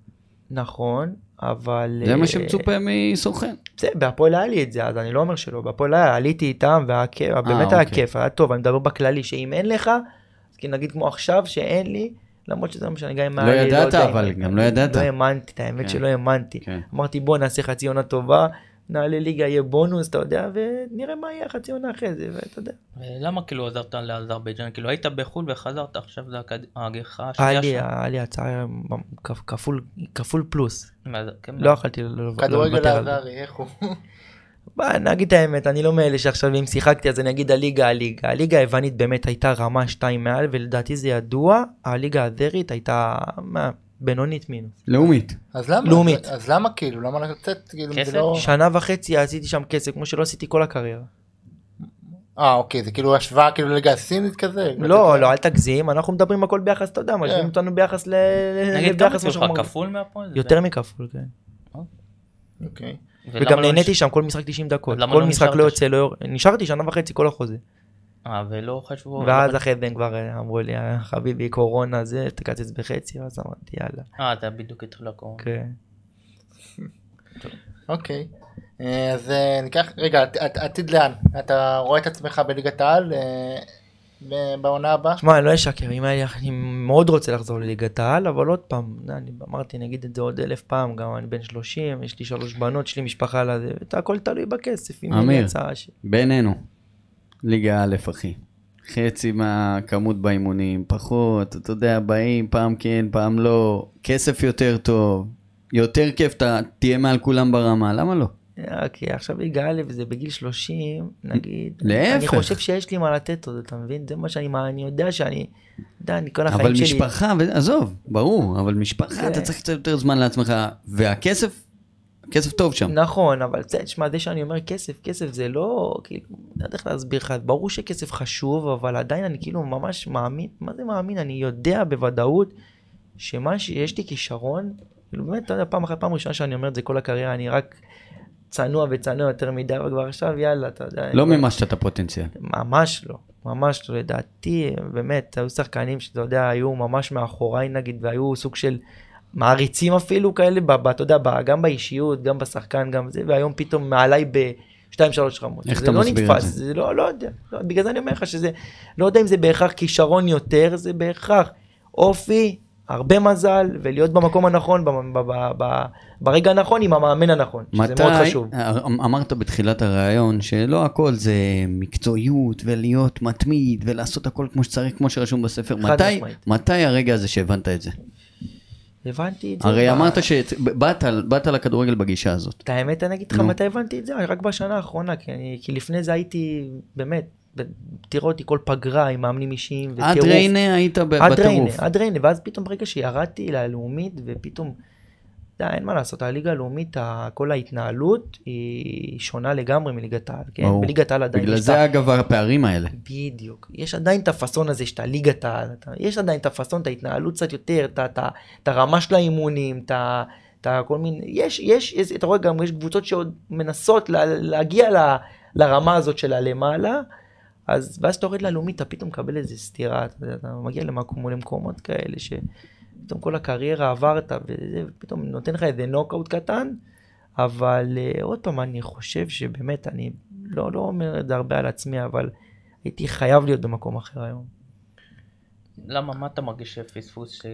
נכון, אבל... זה מה אה, שמצופה מסוכן. בסדר, בהפועל היה לי את זה, אז אני לא אומר שלא, בהפועל היה, עליתי איתם, והיה כיף, באמת היה אוקיי. כיף, היה טוב, אני מדבר בכללי, שאם אין לך, אז כאילו נגיד כמו עכשיו, שאין לי, למרות שזה לא משנה, גם אם לא היה לי, ידעת, יודע, אבל גם לא ידעת. לא האמנתי, האמת כן. שלא האמנתי. כן. אמרתי בוא נעשה חצי עונה טובה, נעלה ליגה, יהיה בונוס, אתה יודע, ונראה מה יהיה חצי עונה אחרי זה, ואתה יודע. למה כאילו עזרת לאזרבייג'אן? כאילו היית בחו"ל וחזרת, עכשיו זה היה השנייה שלך. היה לי הצעה כפ- כפול, כפול פלוס, כן, לא יכולתי כדורגל לוותר על זה. העזרי, איך הוא? בוא, נגיד את האמת, אני לא מאלה שעכשיו אם שיחקתי אז אני אגיד הליגה, הליגה. הליגה היוונית באמת הייתה רמה 2 מעל, ולדעתי זה ידוע, הליגה הזרית הייתה, מה, בינונית מינוס. לאומית. אז למה? לאומית. אז למה כאילו? למה לצאת? כאילו כסף? לא... שנה וחצי עשיתי שם כסף, כמו שלא עשיתי כל הקריירה. אה אוקיי, זה כאילו השוואה כאילו לליגה הסינית כזה? לא, לא, אל תגזים, אנחנו מדברים הכל ביחס, אתה יודע, משווים אותנו ביחס ל... נגיד כמה למה לך כפול מהפועל? יותר מכפול, כן. אוקיי. ולמה וגם לא נהניתי שם כל משחק 90 דקות. כל לא משחק לא יוצא, לא יורד. נשארתי שנה וחצי כל החוזה. אה, ולא חשבו... ואז אחרי זה הם כבר אה, אמרו לי, "אה, חביבי קורונה זה, תקצץ בחצי, אז אמרתי יאללה. אה, אתה בדיוק התחיל הקורונה. כן. אוקיי. אה, אז ניקח, רגע, עת- עת- עתיד לאן? אתה רואה את עצמך בליגת העל בעונה הבאה? שמע, אני לא אשקר, אם היה לי- אני מאוד רוצה לחזור לליגת העל, אבל עוד פעם, אני אמרתי, אני אגיד את זה עוד אלף פעם, גם אני בן 30, יש לי שלוש בנות, יש לי משפחה הכל תלוי בכסף, אם לי אמיר. בינינו, ליגה א', אחי. חצי מהכמות באימונים, פחות, אתה יודע, באים, פעם כן, פעם לא, כסף יותר טוב, יותר כיף, אתה תהיה מעל כולם ברמה, למה לא? אוקיי, עכשיו ליגה א' זה בגיל 30, נגיד. להפך. אני חושב שיש לי מה לתת עוד, אתה מבין? זה מה שאני, מה, אני יודע שאני, יודע, אני כל החיים אבל שלי... משפחה, ו- עזוב, ברור, אבל משפחה, כן. אתה צריך קצת יותר זמן לעצמך, והכסף, כסף טוב שם. נכון, אבל תשמע, זה שאני אומר כסף, כסף זה לא, כאילו, לא יודע איך להסביר לך, ברור שכסף חשוב, אבל עדיין אני כאילו ממש מאמין, מה זה מאמין? אני יודע בוודאות שמה שיש לי כישרון, כאילו באמת, אתה יודע, פעם אחת, פעם ראשונה שאני אומר את זה כל הקריירה, אני רק צנוע וצנוע יותר מדי, אבל כבר עכשיו, יאללה, אתה יודע. לא מימשת את הפוטנציאל. ממש לא, ממש לא, לדעתי, באמת, היו שחקנים שאתה יודע, היו ממש מאחוריי נגיד, והיו סוג של מעריצים אפילו כאלה, ב, ב, אתה יודע, ב, גם באישיות, גם בשחקן, גם זה, והיום פתאום מעליי בשתיים שלוש רמות. איך זה אתה לא מסביר את נתפס, זה? זה לא, לא יודע, לא, בגלל זה אני אומר לך שזה, לא יודע אם זה בהכרח כישרון יותר, זה בהכרח אופי, הרבה מזל, ולהיות במקום הנכון, ב- ב- ב- ב- ברגע הנכון, עם המאמן הנכון, שזה מתי, מאוד חשוב. אמרת בתחילת הראיון שלא הכל זה מקצועיות ולהיות מתמיד ולעשות הכל כמו שצריך, כמו שרשום בספר. מתי. מתי הרגע הזה שהבנת את זה? הבנתי את זה. הרי ב- אמרת שבאת באת לכדורגל בגישה הזאת. את האמת אני אגיד לך. מתי הבנתי את זה, רק בשנה האחרונה, כי, אני, כי לפני זה הייתי, באמת, תראו אותי כל פגרה עם מאמנים אישיים עד. ריינה היית ב- עד ריינה, בטירוף. עד ריינה, ואז פתאום ברגע שירדתי ללאומית, ופתאום, אין מה לעשות, הליגה הלאומית, כל ההתנהלות היא שונה לגמרי מליגת העל, כן? ברור. בליגת העל עדיין בגלל זה אגב הפערים האלה. בדיוק. יש עדיין את הפאסון הזה שאתה ליגת העל, יש עדיין את הפאסון, את ההתנהלות קצת יותר, את הרמה של האימונים, את כל מיני, יש, יש, יש, אתה רואה גם, יש קבוצות שעוד מנסות לה, להגיע ל, לרמה הזאת של הלמעלה, אז ואז אתה יורד ללאומית, אתה פתאום מקבל איזה סטירה, אתה, אתה מגיע למקומות כאלה, שפתאום כל הקריירה עברת, וזה, ופתאום נותן לך איזה נוקאוט קטן, אבל uh, עוד פעם, אני חושב שבאמת, אני לא, לא אומר את זה הרבה על עצמי, אבל הייתי חייב להיות במקום אחר היום. למה, מה אתה מרגיש שפספוס? ש-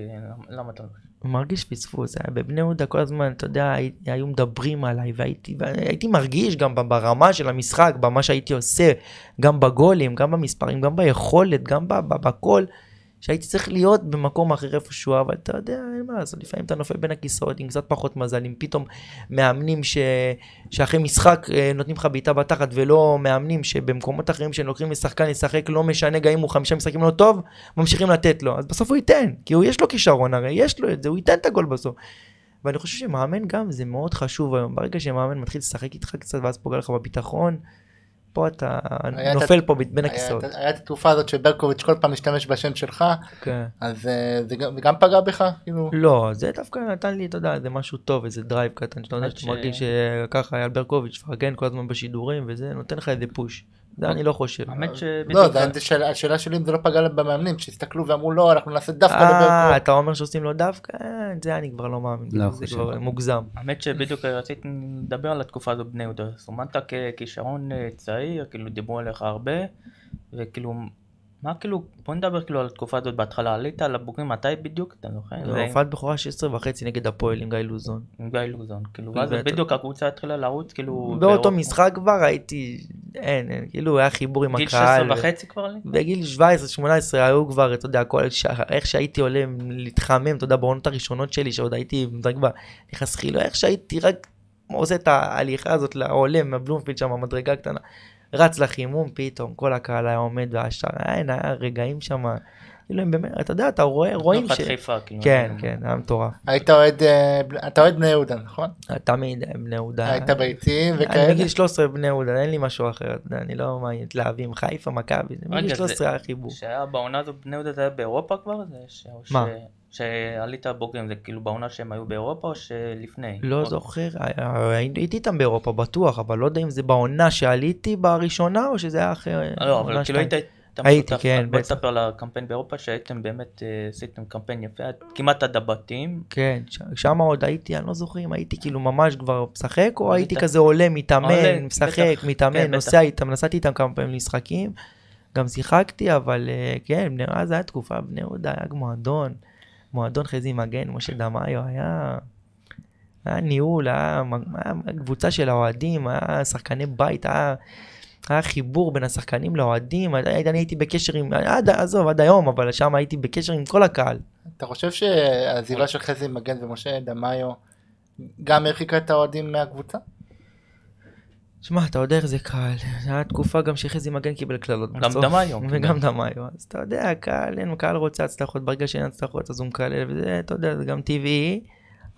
למה אתה... מרגיש פספוס, היה בבני יהודה כל הזמן, אתה יודע, הי- היו מדברים עליי, והייתי, והייתי מרגיש גם ברמה של המשחק, במה שהייתי עושה, גם בגולים, גם במספרים, גם ביכולת, גם ב- ב- בכל, שהייתי צריך להיות במקום אחר איפשהו, אבל אתה יודע, אין מה לעשות, לפעמים אתה נופל בין הכיסאות עם קצת פחות מזל, עם פתאום מאמנים ש... שאחרי משחק אה, נותנים לך בעיטה בתחת, ולא מאמנים שבמקומות אחרים שהם לוקחים לשחקן לשחק, לא משנה גם אם הוא חמישה משחקים לא טוב, ממשיכים לתת לו, אז בסוף הוא ייתן, כי הוא יש לו כישרון הרי, יש לו את זה, הוא ייתן את הגול בסוף. ואני חושב שמאמן גם זה מאוד חשוב היום, ברגע שמאמן מתחיל לשחק איתך קצת ואז פוגע לך בביטחון, פה אתה היה את נופל פה בין היה הכיסאות. היה את התקופה הזאת שברקוביץ' כל פעם משתמש בשם שלך, כן. אז אה, זה גם- זה פגע בך? כאילו, לא, זה דווקא נתן לי, אתה יודע, איזה משהו טוב, איזה drive קטן, שאתה יודע שאתה מרגיש שככה אייל ברקוביץ' מפרגן כל הזמן בשידורים, וזה נותן לך איזה push. זה אני לא חושב. האמת לא, שבדיוק... זה- זה שאלה- השאלה שלי אם זה לא פגע במאמנים, שהסתכלו ואמרו לא, אנחנו נעשה דווקא אה, לברקוביץ'. אתה אומר שעושים לו דווקא? אה, את זה אני כבר לא מאמין. לא זה חושב. כבר מוגזם. האמת שבדיוק רציתי לדבר על התקופה הזו בני יהודה. סומנת ככישרון אה, צעיר, כאילו דיברו עליך הרבה, וכאילו, מה כאילו, בוא נדבר כאילו על התקופה הזאת בהתחלה, עלית על הבוגרים מתי בדיוק, אתה זוכר? זה הופעת בכורה 16 וחצי נגד הפועל עם גיא לוזון. עם גיא לוזון, כאילו, ואז בדיוק הקבוצה התחילה לרוץ, כאילו, באותו. משחק כבר הייתי, אין, אין, כאילו היה חיבור עם גיל הקהל. 16 וחצי כבר עלית? בגיל 17-18 היו כבר, אתה יודע, כל. איך שהייתי עולה להתחמם, אתה יודע, בעונות הראשונות שלי, שעוד הייתי. נכנס חילו, איך שהייתי רק עושה את ההליכה הזאת לעולה מהבלומפילד שם, המדרגה הקטנה, רץ לחימום, פתאום כל הקהל היה עומד והשאר, אין, היה רגעים שם, כאילו הם באמת, אתה יודע, אתה רואה, רואים נוחת ש... חיפה, כאילו. כן, כן, היה מטורף. היית אוהד, אה, אתה אוהד בני יהודה, נכון? תמיד בני יהודה. היית אני וכאלה? מגיל 13 בני יהודה, אין לי משהו אחר, אני לא מעניין, מתלהבים, חיפה, מכבי, מגיל רגע, 13 היה חיבור. שהיה בעונה הזו בני יהודה זה היה באירופה כבר? מה? שעלית בוגרים, זה כאילו בעונה שהם היו באירופה או שלפני? לא זוכר, הייתי איתם באירופה בטוח, אבל לא יודע אם זה בעונה שעליתי בראשונה או שזה היה אחרי... לא, אבל כאילו היית... הייתי. כן, בוא. תספר על הקמפיין באירופה שהייתם באמת, אה, עשיתם קמפיין יפה, כמעט עד הבתים. כן, שם עוד הייתי, אני לא זוכר אם הייתי כאילו ממש כבר משחק, או הייתי כזה עולה, מתאמן, משחק, בטח, מתאמן, כן, נוסע איתם, נסעתי איתם כמה פעמים למשחקים, גם שיחקתי, אבל אה, כן, בני- אז הייתה תקופה, בני יהודה היה מועדון, מועדון חזי מגן, משה דמאיו, היה... היה ניהול, היה, היה קבוצה של האוהדים, היה שחקני בית, היה, היה חיבור בין השחקנים לאוהדים, אני, הייתי בקשר עם, עד, עזוב, עד היום, אבל שם הייתי בקשר עם כל הקהל. אתה חושב שהעזיבה של חזי מגן ומשה דמאיו גם הרחיקה את האוהדים מהקבוצה? שמע, אתה יודע איך זה קהל, זו הייתה תקופה גם שחזי מגן קיבל קללות. גם בסוף. דמאיו קיבל. וגם דמאיו, אז אתה יודע, קהל, אין, קהל רוצה הצלחות, ברגע שאין הצלחות אז הוא מקלל, וזה, אתה יודע, זה גם טבעי,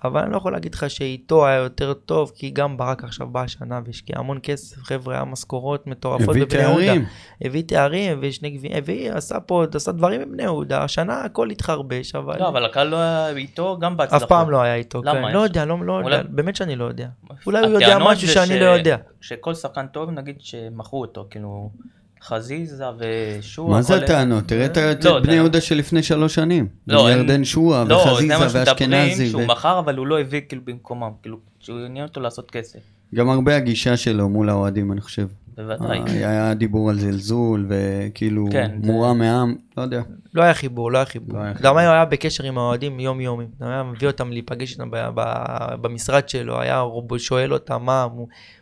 אבל אני לא יכול להגיד לך שאיתו היה יותר טוב, כי גם ברק עכשיו בא השנה והשקיע המון כסף, חבר'ה, היה משכורות מטורפות הביא בבני יהודה. תארים. הביא תארים ושני גביעים, הביא, עשה פה, עשה דברים בבני יהודה, השנה הכל התחרבש, אבל לא, אבל הקהל לא היה איתו גם בהצלחות. אף פעם לא היה איתו, למה? כן, לא יודע, לא, לא אולי- יודע, באמת שאני לא יודע. אולי הוא יודע משהו שאני ש- לא יודע. שכל שחקן טוב, נגיד שמכרו אותו, כאילו, חזיזה ושועה. מה זה הטענות? תראה את את לא, בני יהודה של לפני שלוש שנים. לא, ירדן שועה לא, זה וחזיזה ואשכנזי. שהוא מכר, אבל הוא לא הביא כאילו במקומם, כאילו, שהוא עניין אותו לעשות כסף. גם הרבה הגישה שלו מול האוהדים, אני חושב. בוודאי. היה דיבור על זלזול וכאילו כן, זה- מורם מעם, לא יודע. לא היה חיבור, לא היה חיבור. לא היה דמאי היה בקשר עם האוהדים יום יומי. דמאי היה מביא אותם להיפגש איתם ב- ב- במשרד שלו, היה שואל אותם מה...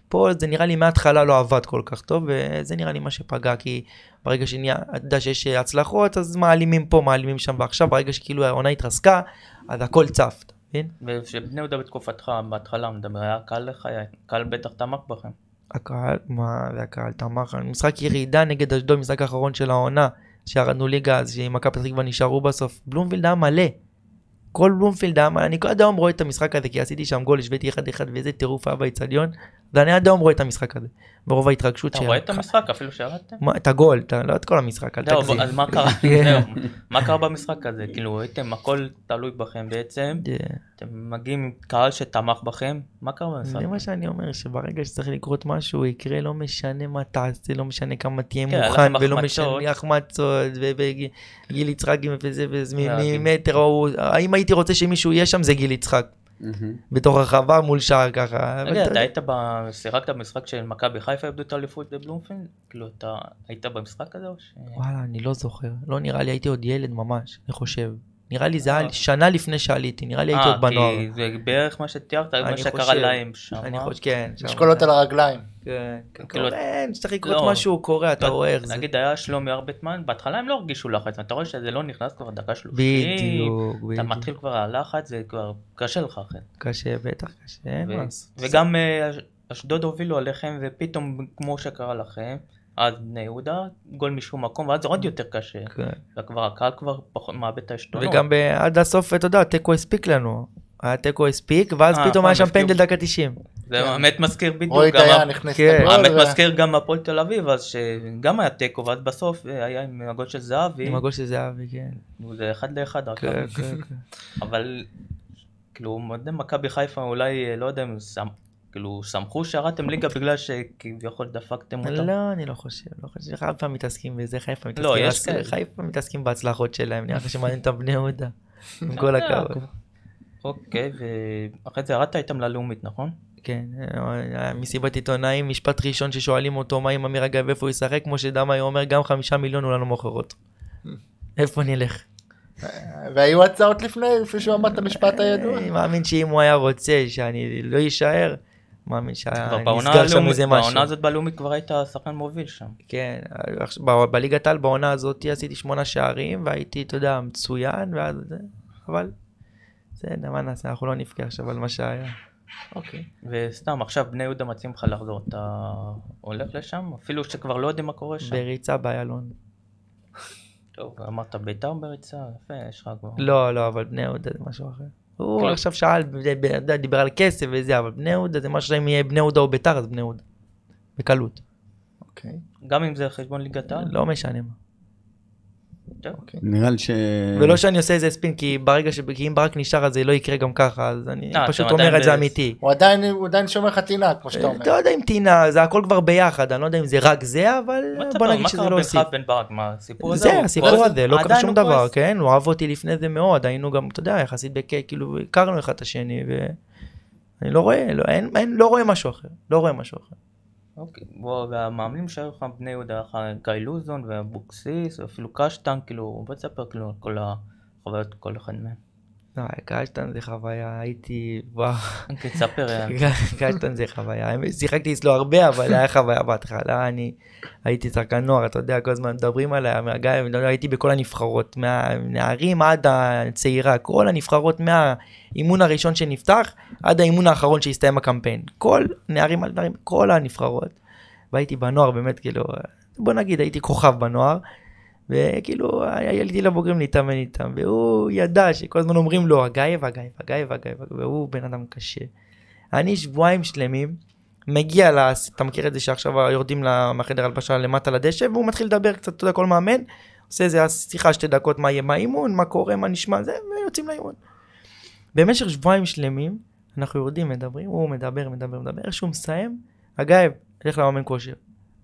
פה זה נראה לי מההתחלה לא עבד כל כך טוב, וזה נראה לי מה שפגע, כי ברגע שנהיה, אתה יודע שיש הצלחות, אז מעלימים פה, מעלימים שם, ועכשיו ברגע שכאילו העונה התרסקה, אז הכל צף, אתה מבין? וכשבני יהודה בתקופתך, בהתחלה מדבר, היה קל לך, היה קל בטח תמך בכם. הקהל, מה זה הקהל תמך, משחק ירידה נגד אשדוד, משחק האחרון של העונה, שירדנו ליגה, אז שמכבי פתח תקווה נשארו בסוף, בלומפילד היה מלא. כל בלומפילד היה מלא, אני עד היום רואה את המשחק הזה, כי עשיתי שם גול, השוויתי 1-1 ואיזה טירוף היה באיצטדיון, ואני עד היום רואה את המשחק הזה, ברוב ההתרגשות אתה רואה את המשחק אפילו שירדתם? את הגול, לא את כל המשחק, אל תגזים. אז מה קרה? כן. מה קרה במשחק הזה? כאילו, הייתם, הכל תלוי בכם בעצם, זה- אתם מגיעים עם קהל שתמך בכם, מה קרה במשחק? זה מה שאני אומר, שברגע שצריך לקרות משהו, יקרה לא משנה מה תעשה, לא משנה כמה תהיה כן, מוכן, ולא. משנה החמצות, וגיל יצחקי וזה וזה. ממטר, האם הייתי רוצה שמישהו יהיה שם זה גיל יצחק, בתוך הרחבה מול שער ככה. רגע, אתה היית ב... שיחקת במשחק של מכבי חיפה איבדו את האליפות בבלומפילד? כאילו, אתה היית במשחק הזה או ש... וואלה, אני לא זוכר, לא נראה לי, הייתי עוד ילד ממש, אני חושב. נראה לי זה היה אה. שנה לפני שעליתי, נראה לי הייתי אה, עוד בנוער. כי זה בערך מה שתיארת, מה שקרה להם שם. אני אה? חושב, כן. לשקול על הרגליים. כן, כן, כאילו- כן, שצריך לקרות לא. משהו, קורה, אתה לא, רואה איך זה. נגיד היה שלומי ארבטמן, בהתחלה הם לא הרגישו לחץ, אתה רואה שזה לא נכנס כבר דקה שלושים, בדיוק, אתה בדיוק. מתחיל כבר הלחץ, זה כבר קשה לך אחרי. קשה, בטח קשה. וגם אה, אשדוד הובילו עליכם, ופתאום, כמו שקרה לכם, אז בני יהודה, גול משום מקום, ואז זה עוד יותר קשה. כן. וכבר הקהל כבר פחות מאבד את העשתונות. וגם עד הסוף, אתה יודע, תיקו הספיק לנו. היה תיקו הספיק, ואז אה, פתאום נכון, היה שם. פנדל דקה 90. זה האמת מזכיר בדיוק, רועי גם דיין נכנס כן. לגול. האמת מזכיר גם הפועל תל אביב, אז שגם היה תיקו, ואז בסוף אה, היה עם הגול של זהבי, עם הגול של זהבי, כן. זה אחד לאחד, כן, כן, כן. אבל כאילו מכבי חיפה אולי אה, לא יודע אם כאילו שמחו שירדתם ליגה בגלל שכביכול דפקתם אותם. לא, אני לא חושב, לא חושב. חיפה מתעסקים בזה, חיפה מתעסקים לא, יש כאלה. חיפה מתעסקים בהצלחות שלהם, נראה לך שמעניין אותם בני יהודה. עם כל יודע, הכבוד. אוקיי, ואחרי זה ירדת איתם ללאומית, נכון? כן, היה מסיבת עיתונאים, משפט ראשון ששואלים אותו מה עם אמיר אגב, איפה הוא ישחק, כמו שדמאי אומר, גם חמישה מיליון הוא לנו מוכר אותו. איפה נלך? והיו הצעות לפני, לפני שהוא אמר את המשפט הידוע. אני מאמין שאם הוא היה רוצה שאני לא אשאר, מאמין שהיה כבר בעונה נסגר שם איזה משהו. בעונה הזאת בלאומית כבר היית שחקן מוביל שם. כן, בליגת העל בעונה הזאת עשיתי שמונה שערים והייתי, אתה יודע, מצוין, ואז זה, אבל בסדר, מה נעשה, אנחנו לא נבכה עכשיו על מה שהיה. אוקיי. וסתם עכשיו בני יהודה מציעים לך לחזור, אתה הולך לשם? אפילו שכבר לא יודעים מה קורה שם. בריצה באיילון. טוב, אמרת ביתר בריצה, יפה, יש לך כבר. לא, לא, אבל בני יהודה זה משהו אחר. הוא כן. עכשיו שאל, דיבר על כסף וזה, אבל בני יהודה זה משהו שאם יהיה בני יהודה או ביתר, אז בני יהודה. בקלות. אוקיי. גם אם זה חשבון ליגת העל? לא משנה מה. טוב. נראה לי ש... ולא שאני עושה איזה ספין, כי ברגע ש... כי אם ברק נשאר אז זה לא יקרה גם ככה, אז אני אה, פשוט אומר את זה אמיתי. הוא עדיין, הוא עדיין שומר לך טינה, כמו שאתה אומר. אתה יודע אם טינה, זה הכל כבר ביחד, אני לא יודע אם זה רק זה, אבל מה בוא נגיד מה שזה קרה לא בינך הוסיף. ובן ברק? מה, הסיפור הזה? זה הסיפור? הזה, לא קרה שום דבר? כן? הוא אהב אותי לפני זה מאוד, היינו גם, אתה יודע, יחסית בכיף, כאילו, הכרנו אחד את השני, ואני לא רואה, לא, אין, אין, לא רואה משהו אחר, לא רואה משהו אחר. אוקיי, והמאמנים שהיו לך בני יהודה, גיא לוזון ואבוקסיס, ואפילו קשטן, כאילו, בוא תספר כאילו על כל החוויות, כל אחד מהם. לא, קשטן זה חוויה, הייתי, אוקיי, תספר, קשטן זה חוויה, שיחקתי אצלו הרבה, אבל היה חוויה בהתחלה, אני הייתי שחקן נוער, אתה יודע, כל הזמן מדברים עליי, מהגיא, הייתי בכל הנבחרות, מהנערים עד הצעירה, כל הנבחרות מהאימון הראשון שנפתח, עד האימון האחרון שהסתיים הקמפיין, כל נערים על נערים, כל הנבחרות, והייתי בנוער באמת, כאילו, בוא נגיד, הייתי כוכב בנוער, וכאילו, הילדים לבוגרים להתאמן איתם, והוא ידע שכל הזמן אומרים לו, הגייב, הגייב, הגייב, הגייב, והוא בן אדם קשה. אני שבועיים שלמים, מגיע, לס... אתה מכיר את זה שעכשיו יורדים לה- מהחדר הלבשה למטה לדשא, והוא מתחיל לדבר קצת, אתה יודע, כל מאמן, עושה איזה שיחה שתי דקות, מה יהיה מהאימון, מה קורה, מה נשמע, זה, ויוצאים לאימון. במשך שבועיים שלמים, אנחנו יורדים, מדברים, הוא מדבר, מדבר, מדבר, איך שהוא מסיים, הגייב, הולך למאמן כושר.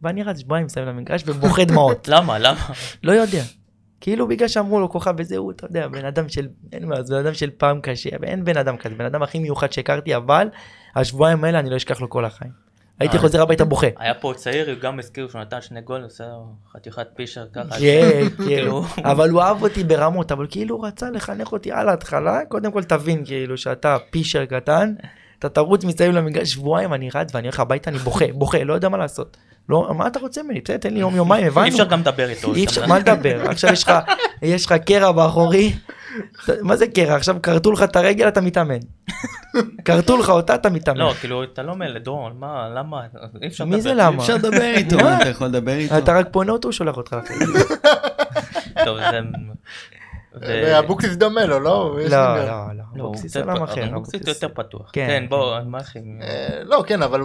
ואני רץ שבועיים מסיים למגרש ובוכה דמעות. למה, למה? לא יודע. כאילו בגלל שאמרו לו כוכב וזהו, אתה יודע, בן אדם של, אין מה, זה בן אדם של פעם קשה, ואין בן אדם כזה, בן אדם הכי מיוחד שהכרתי, אבל השבועיים האלה אני לא אשכח לו כל החיים. הייתי אה. חוזר הביתה בוכה. היה פה צעיר, גם הזכיר שהוא נתן שני גול, עושה חתיכת פישר ככה. כן, כן, כאילו- אבל הוא אהב אותי ברמות, אבל כאילו הוא רצה לחנך אותי על ההתחלה, קודם כל תבין כאילו שאתה פישר קטן, אתה תרוץ מסביב למגרש שבועיים, אני רץ ואני הולך הביתה, אני בוכה, בוכה, לא יודע מה לעשות. לא, מה אתה רוצה ממני? בסדר, תן לי יום יומיים, הבנו. אי אפשר גם לדבר איתו. אי אפשר, מה לדבר? עכשיו יש לך, יש לך קרע באחורי, מה זה קרע? עכשיו כרתו לך את הרגל, אתה מתאמן. כרתו לך אותה, אתה מתאמן. לא, כאילו, אתה לא מלא, דורון, מה, למה? אי אפשר מי זה לדבר. למה? אפשר לדבר איתו, מה? אתה יכול לדבר איתו. אתה רק פונה אותו, הוא שולח אותך לחיים. טוב, זה... ו- ואבוקסיס דומה לו, לא? יש לא, לא, לא, לא, אבוקסיס יותר עולם אחר. אבוקסיס אבוקסיס. יותר פתוח. כן, כן, בוא. מה אחי? אה, לא, כן, אבל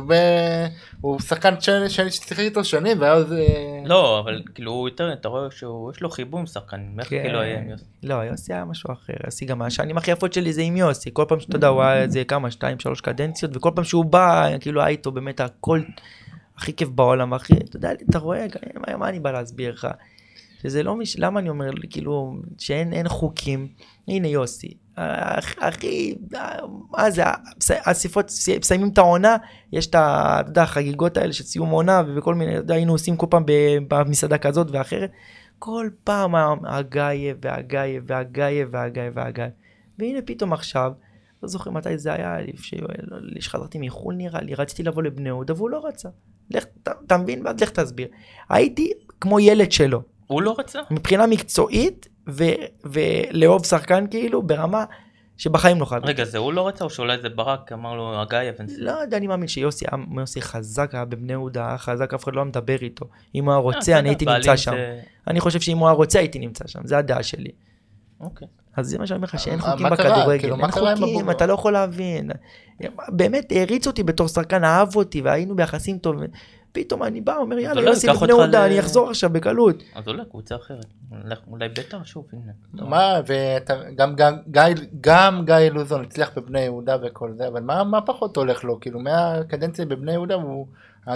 הוא שחקן ששיחק איתו שנים, והיה איזה... לא, אבל כאילו הוא יותר, אתה רואה שיש לו חיבור עם שחקנים, איך כן. כאילו היה עם יוסי? לא, יוסי היה משהו אחר. יוסי גם השנים הכי יפות שלי זה עם יוסי. כל פעם שאתה יודע, הוא היה איזה כמה, שתיים, שלוש קדנציות, וכל פעם שהוא בא, כאילו היה איתו באמת הכל הכי כיף בעולם, הכי, אתה יודע, אתה רואה, מה אני בא להסביר לך? שזה לא מש... למה אני אומר, כאילו, שאין אין חוקים? הנה יוסי, הכ- הכי, מה זה, ס- מסיימים את העונה, יש את החגיגות האלה של סיום עונה, וכל מיני, היינו עושים כל פעם במסעדה כזאת ואחרת. כל פעם הגאיה והגאיה והגאיה והגאיה והגאיה. והנה פתאום עכשיו, לא זוכר מתי זה היה, שחזרתי מחו"ל נראה לי, רציתי לבוא לבני יהודה והוא לא רצה. לך, אתה- מבין? לך תסביר. הייתי כמו ילד שלו, הוא לא רצה? מבחינה מקצועית, ו- ולאהוב שחקן כאילו ברמה שבחיים לא חייב. רגע, זה הוא לא רצה או שאולי זה ברק אמר לו הגיא אבנס? לא יודע, אני מאמין שיוסי היה- יוסי חזק, היה בבני יהודה, היה חזק, אף אחד לא היה מדבר איתו. אם הוא היה אה, רוצה, אני הייתי נמצא שם. אני חושב שאם הוא היה רוצה, הייתי נמצא שם, זה הדעה שלי. אוקיי. אז זה מה שאני אומר לך, שאין חוקים? בכדורגל, כאילו, אין חוקים, אתה לא יכול להבין. באמת, העריץ אותי בתור שחקן, אהב אותי, והיינו ביחסים טובים. פתאום אני בא, אומר, יאללה, לא, בבני אותך יהודה, ל- אני אחזור עכשיו בקלות. אז אולי קבוצה אחרת. אולי ביתר שוב, הנה. מה, וגם גם גיא- גם גיא לוזון הצליח בבני יהודה וכל זה, אבל מה מה פחות הולך לו? כאילו מהקדנציה בבני יהודה, הוא,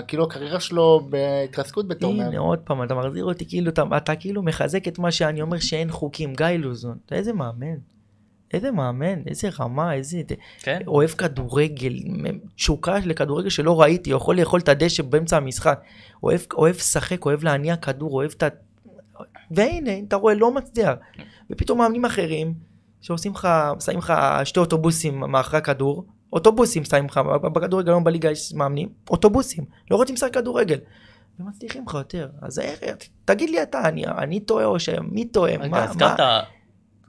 כאילו הקריירה שלו בהתרסקות בתור הנה, מאמן. עוד פעם, אתה מחזיר אותי, כאילו, אתה, אתה כאילו מחזק את מה שאני אומר שאין חוקים. גיא לוזון, אתה איזה מאמן. איזה מאמן, איזה רמה, איזה... כן? אוהב כדורגל, תשוקה לכדורגל שלא ראיתי, יכול לאכול את הדשא באמצע המשחק, אוהב, אוהב לשחק, אוהב להניע כדור, אוהב את ה... והנה, אתה רואה, לא מצליח. ופתאום מאמנים אחרים, שעושים לך, שמים לך שתי אוטובוסים מאחורי הכדור, אוטובוסים שמים לך, בכדורגל היום בליגה יש מאמנים, אוטובוסים, לא רוצים לשחק כדורגל. ומצליחים לך יותר. אז איך, תגיד לי אתה, אני, אני טועה או שמי טועה? רגע, מה-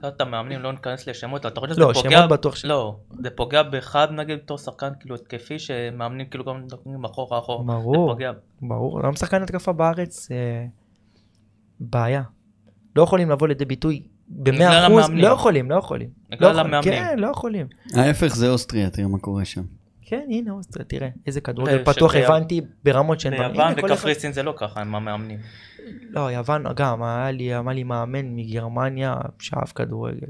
הזכרת... מה- הזכרת מאמנים, לא ניכנס לשמות, אתה חושב לא, שזה פוגע... שמות בטוח ש- לא, זה פוגע בך נגיד בתור שחקן כאילו התקפי שמאמנים כאילו גם נותנים אחורה אחורה. ברור. ברור, גם שחקן התקפה בארץ אה, בעיה. לא יכולים לבוא לידי ביטוי במאה אחוז, המאמנים. לא יכולים, לא יכולים. בגלל לא המאמנים. כן, לא יכולים. ההפך זה אוסטריה, תראה מה קורה שם. כן, הנה אוסטריה, תראה, איזה כדורגל ש- פתוח הבנתי ברמות שאין ביוון וקפריסין זה לא ככה עם המאמנים. לא, יוון גם, היה לי, היה לי מאמן מגרמניה שאהב כדורגל.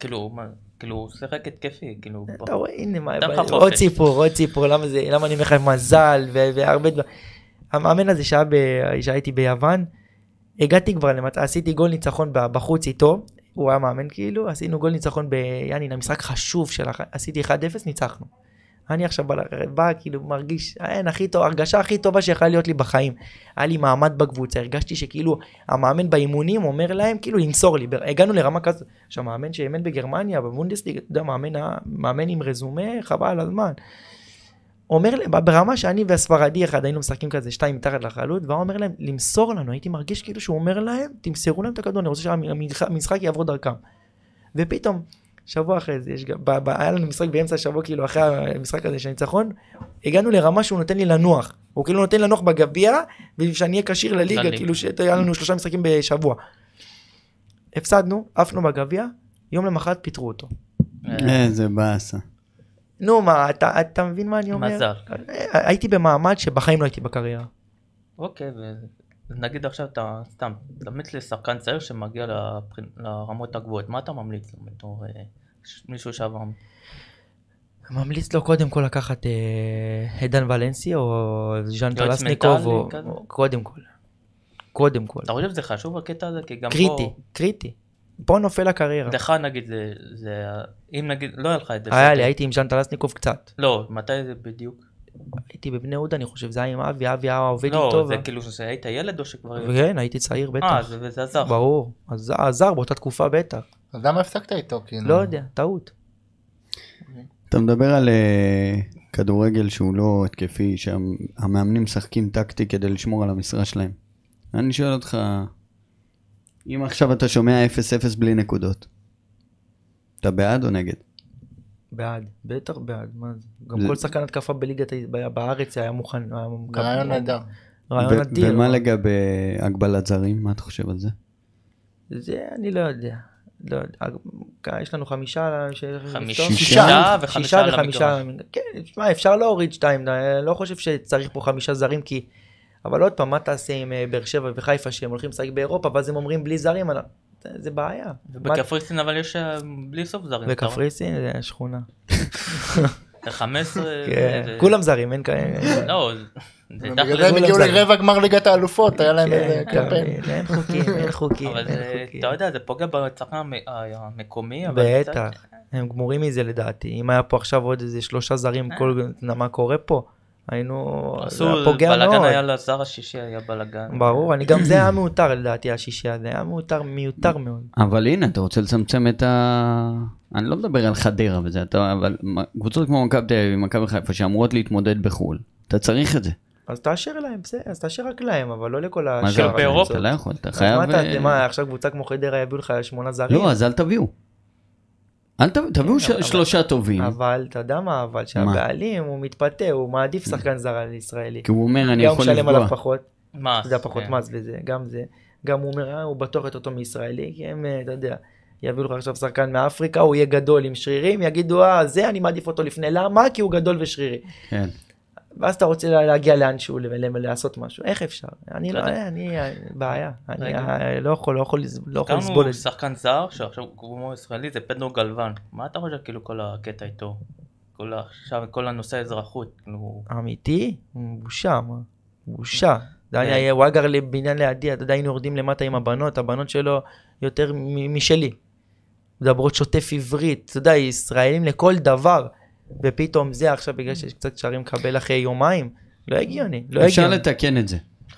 כאילו, מה, כאילו הוא שיחק התקפי, כאילו. אתה רואה, הנה, מה- עוד. סיפור, עוד סיפור, למה זה, למה אני אומר לך מזל והרבה דברים. המאמן הזה שהייתי ביוון, הגעתי כבר למצב, עשיתי גול ניצחון בחוץ איתו, הוא היה מאמן כאילו, עשינו גול ניצחון ביאנין, המשחק חשוב של, עשיתי 1-0, ניצחנו. אני עכשיו בא, בא כאילו מרגיש, אין, הכי טוב, הרגשה הכי טובה שיכולה להיות לי בחיים. היה לי מעמד בקבוצה, הרגשתי שכאילו המאמן באימונים אומר להם כאילו למסור לי, הגענו לרמה כזאת, עכשיו מאמן שאימן בגרמניה, בבונדסליג, אתה יודע, מאמן, מאמן עם רזומה, חבל על הזמן. אומר, להם, ברמה שאני והספרדי אחד היינו משחקים כזה שתיים מתחת לחלוט, והוא אומר להם למסור לנו, הייתי מרגיש כאילו שהוא אומר להם, תמסרו להם את הכדור, אני רוצה שהמשחק יעבור דרכם. ופתאום, שבוע אחרי זה, יש גם, ב, ב, היה לנו משחק באמצע השבוע, כאילו אחרי המשחק הזה של הניצחון, הגענו לרמה שהוא נותן לי לנוח. הוא כאילו נותן לנוח בגביע, בשביל שאני אהיה כשיר לליגה, לליגה. כאילו שהיה לנו שלושה משחקים בשבוע. הפסדנו, עפנו בגביע, יום למחרת פיטרו אותו. איזה באסה. נו מה, אתה, אתה מבין מה אני אומר? מזל. הייתי במעמד שבחיים לא הייתי בקריירה. אוקיי, ונגיד עכשיו אתה סתם, תמליץ לשחקן צעיר שמגיע לבחין- לרמות הגבוהות, מה אתה ממליץ לו בתור אה, מישהו שעבר? ממליץ לו קודם כל לקחת אה, עידן ולנסי או ז'אן טלסניקוב, או, קודם כל. קודם כל. אתה חושב שזה חשוב הקטע הזה? כי גם קריטי, פה, קריטי. פה נופל הקריירה. לך נגיד זה, זה, אם נגיד, לא היה לך את זה. היה לי, הייתי עם ז'אן טלסניקוב קצת. לא, מתי זה בדיוק? הייתי בבני יהודה, אני חושב, זה היה עם אבי, אבי היה עובד לא, איתו. זה ו- כאילו שהיית ילד או שכבר... כן, הייתי צעיר אה, בטח. זה- וזה עזר. ברור. אז עזר באותה תקופה בטח. אז למה הפסקת איתו? כאילו? לא יודע, טעות. אתה מדבר על אה, כדורגל שהוא לא התקפי, שהמאמנים משחקים טקטי כדי לשמור על המשרה שלהם. אני שואל אותך, אם עכשיו אתה שומע 0-0 בלי נקודות, אתה בעד או נגד? בעד, בטח בעד, מה זה? גם כל שחקן התקפה בליגת, בארץ היה מוכן. היה מקבל- רעיון נהדר. רעיון אדיר. ומה לגבי הגבלת זרים? מה אתה חושב על זה? זה אני לא יודע. לא יודע. יש לנו חמישה, חמישה? שישה? וחמישה על וחמישה. המגרש. כן, תשמע, אפשר להוריד שתיים, לא חושב שצריך פה חמישה זרים, כי... אבל עוד פעם, מה תעשה עם אה, באר שבע וחיפה שהם הולכים לשחק באירופה, ואז הם אומרים בלי זרים, זה- בעיה. ובקפריסין אבל יש אה, בלי סוף זרים. בקפריסין זה שכונה. זה 15... כן, כולם זרים, אין כאלה. לא, זה בגלל זה הם הגיעו. לרבע גמר ליגת האלופות, היה להם איזה כן, קמפיין. אין חוקים, אין חוקים, אבל. אתה יודע, זה פוגע בצרכן המ- המקומי, בטח, הם גמורים מזה לדעתי. אם היה פה עכשיו עוד איזה שלושה זרים, כל... מה קורה פה? היינו... זה עשו היה פוגע בלאגן מאוד. היה לזר השישי, היה בלאגן. ברור, אני גם זה היה מיותר לדעתי, השישי הזה, היה מיותר, מיותר מאוד. אבל הנה, אתה רוצה לצמצם את ה... אני לא מדבר על חדרה וזה, אתה... אבל קבוצות כמו מכבי תל אביב ומכבי חיפה שאמורות להתמודד בחו"ל, אתה צריך את זה. אז תאשר להם, בסדר, אז תאשר רק להם, אבל לא לכל מה זה? השאר. באירופה? אתה לא יכול, אתה חייב... מה אתה, אה, מה, עכשיו קבוצה כמו חדרה יביאו לך שמונה זרים? לא, אז אל תביאו. אל תביאו, תביאו ש- אבל- שלושה טובים, אבל אתה יודע מה, אבל שהבעלים הוא מתפתה, הוא מעדיף שחקן זר על ישראלי. כי הוא אומר אני גם הוא יכול משלם עליו לפגוע. פחות, מס. אתה יודע, פחות כן. מס וזה, גם זה. גם הוא אומר, "אה, הוא בטוח יותר טוב מישראלי, כי הם, אה, אתה יודע, יביאו לך עכשיו שחקן מאפריקה, הוא יהיה גדול עם שרירים, יגידו, אה, זה אני מעדיף אותו לפני, למה? כי הוא גדול ושרירי. כן. ואז אתה רוצה לה- להגיע לאנשהו, לעשות משהו, איך אפשר? אני לא, יודע. אני, אה, בעיה, אני. אה, לא יכול, לא יכול לא לסבול את זה. שחקן זר, שעכשיו הוא כמו ישראלי, זה פדרו גלוון. מה אתה חושב כאילו כל הקטע איתו? כל עכשיו כל הנושא האזרחות, כאילו... אמיתי? בושה, מה? בושה. היה, הוא היה גר לבניין לידי, אתה יודע, היינו יורדים למטה עם הבנות, הבנות שלו יותר משלי. מדברות שוטף עברית, אתה יודע, ישראלים לכל דבר. ופתאום זה עכשיו בגלל שיש קצת שערים לקבל אחרי יומיים, לא הגיוני, לא אפשר הגיוני. לתקן את זה.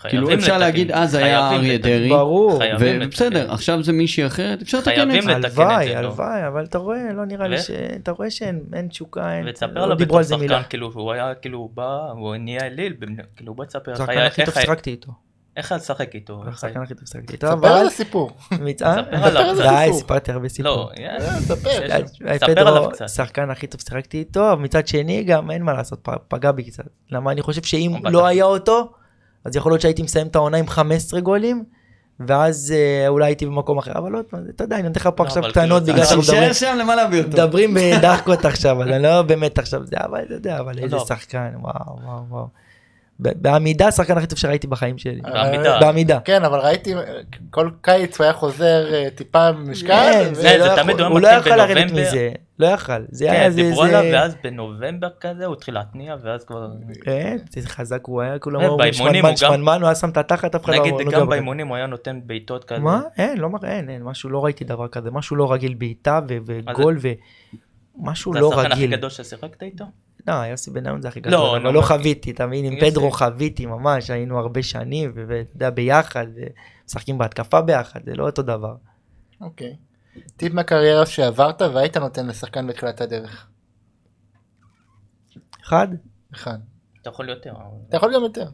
כאילו אפשר לתקן. להגיד אז היה אריה. דרעי, ברור. ובסדר, עכשיו זה מישהי אחרת, אפשר לתקן את זה. הלוואי, לא. הלוואי, אבל אתה רואה, לא נראה לי? ש... אתה רואה שאין אין תשוקה, אין... ותספר לא דיברו בתור. שחקן, כאילו, הוא היה, כאילו, הוא בא, הוא נהיה אליל, כאילו, בוא תספר, השחקן היה- הכי טוב ששיחקתי איתו. איך היה לשחק איתו? איך השחקן הכי טוב ששיחקתי איתו. ספר על הסיפור. ספר עליו איזה די, סיפור. סיפרתי הרבה סיפור. לא, יאללה. אה, ספר. אה, ספר עליו קצת. שחקן הכי טוב ששיחקתי איתו, אבל מצד שני גם אין מה לעשות, פגע בי קצת. למה אני חושב שאם. לא היה אותו, אז יכול להיות שהייתי מסיים את העונה עם 15 גולים, ואז אה, אולי הייתי במקום אחר, אבל פעם, אתה יודע, אני נותן לך פה לא, עכשיו קטנות כאילו, בגלל שאנחנו מדברים- שם למה להביא אותו. מדברים בדחקות עכשיו, אז אני לא באמת עכשיו זה, אבל אתה יודע, אבל איזה לא. שחקן, וואו, וואו, וואו. בעמידה, השחקן הכי טוב שראיתי בחיים שלי. בעמידה. בעמידה. כן, אבל ראיתי, כל קיץ הוא היה חוזר אה, טיפה במשקל. כן, זה- זה לא זה תמיד הוא הוא לא מתחיל יכול לרדת בנובמבר. מזה, לא יכל. זה היה כן, זה, דיברו זה- עליו, ואז בנובמבר כזה, הוא התחיל להתניע, ואז כבר... כן, זה חזק הוא היה, כולם אה, באימונים שמנמן, הוא גם- שמנמן, הוא היה שם את התחת, אף אחד לא נגיד, לא גם. באימונים הוא היה נותן בעיטות כזה. מה? אין, לא מראה, אין, אין, משהו, לא ראיתי דבר כזה, משהו לא רגיל בעיטה ו- וגול ומשהו זה לא השחקן הכי רגיל. גדול ששיחקת איתו? לא, יוסי בניון זה הכי לא, גדול, נו, אבל לא מה- חוויתי, אתה מבין, עם. פדרו חוויתי ממש, היינו הרבה שנים, ואתה יודע, ביחד, משחקים בהתקפה ביחד, זה לא אותו דבר. אוקיי. טיפ מהקריירה שעברת והיית נותן לשחקן בתחילת הדרך. אחד, אחד. אתה יכול יותר. אתה יכול גם יותר.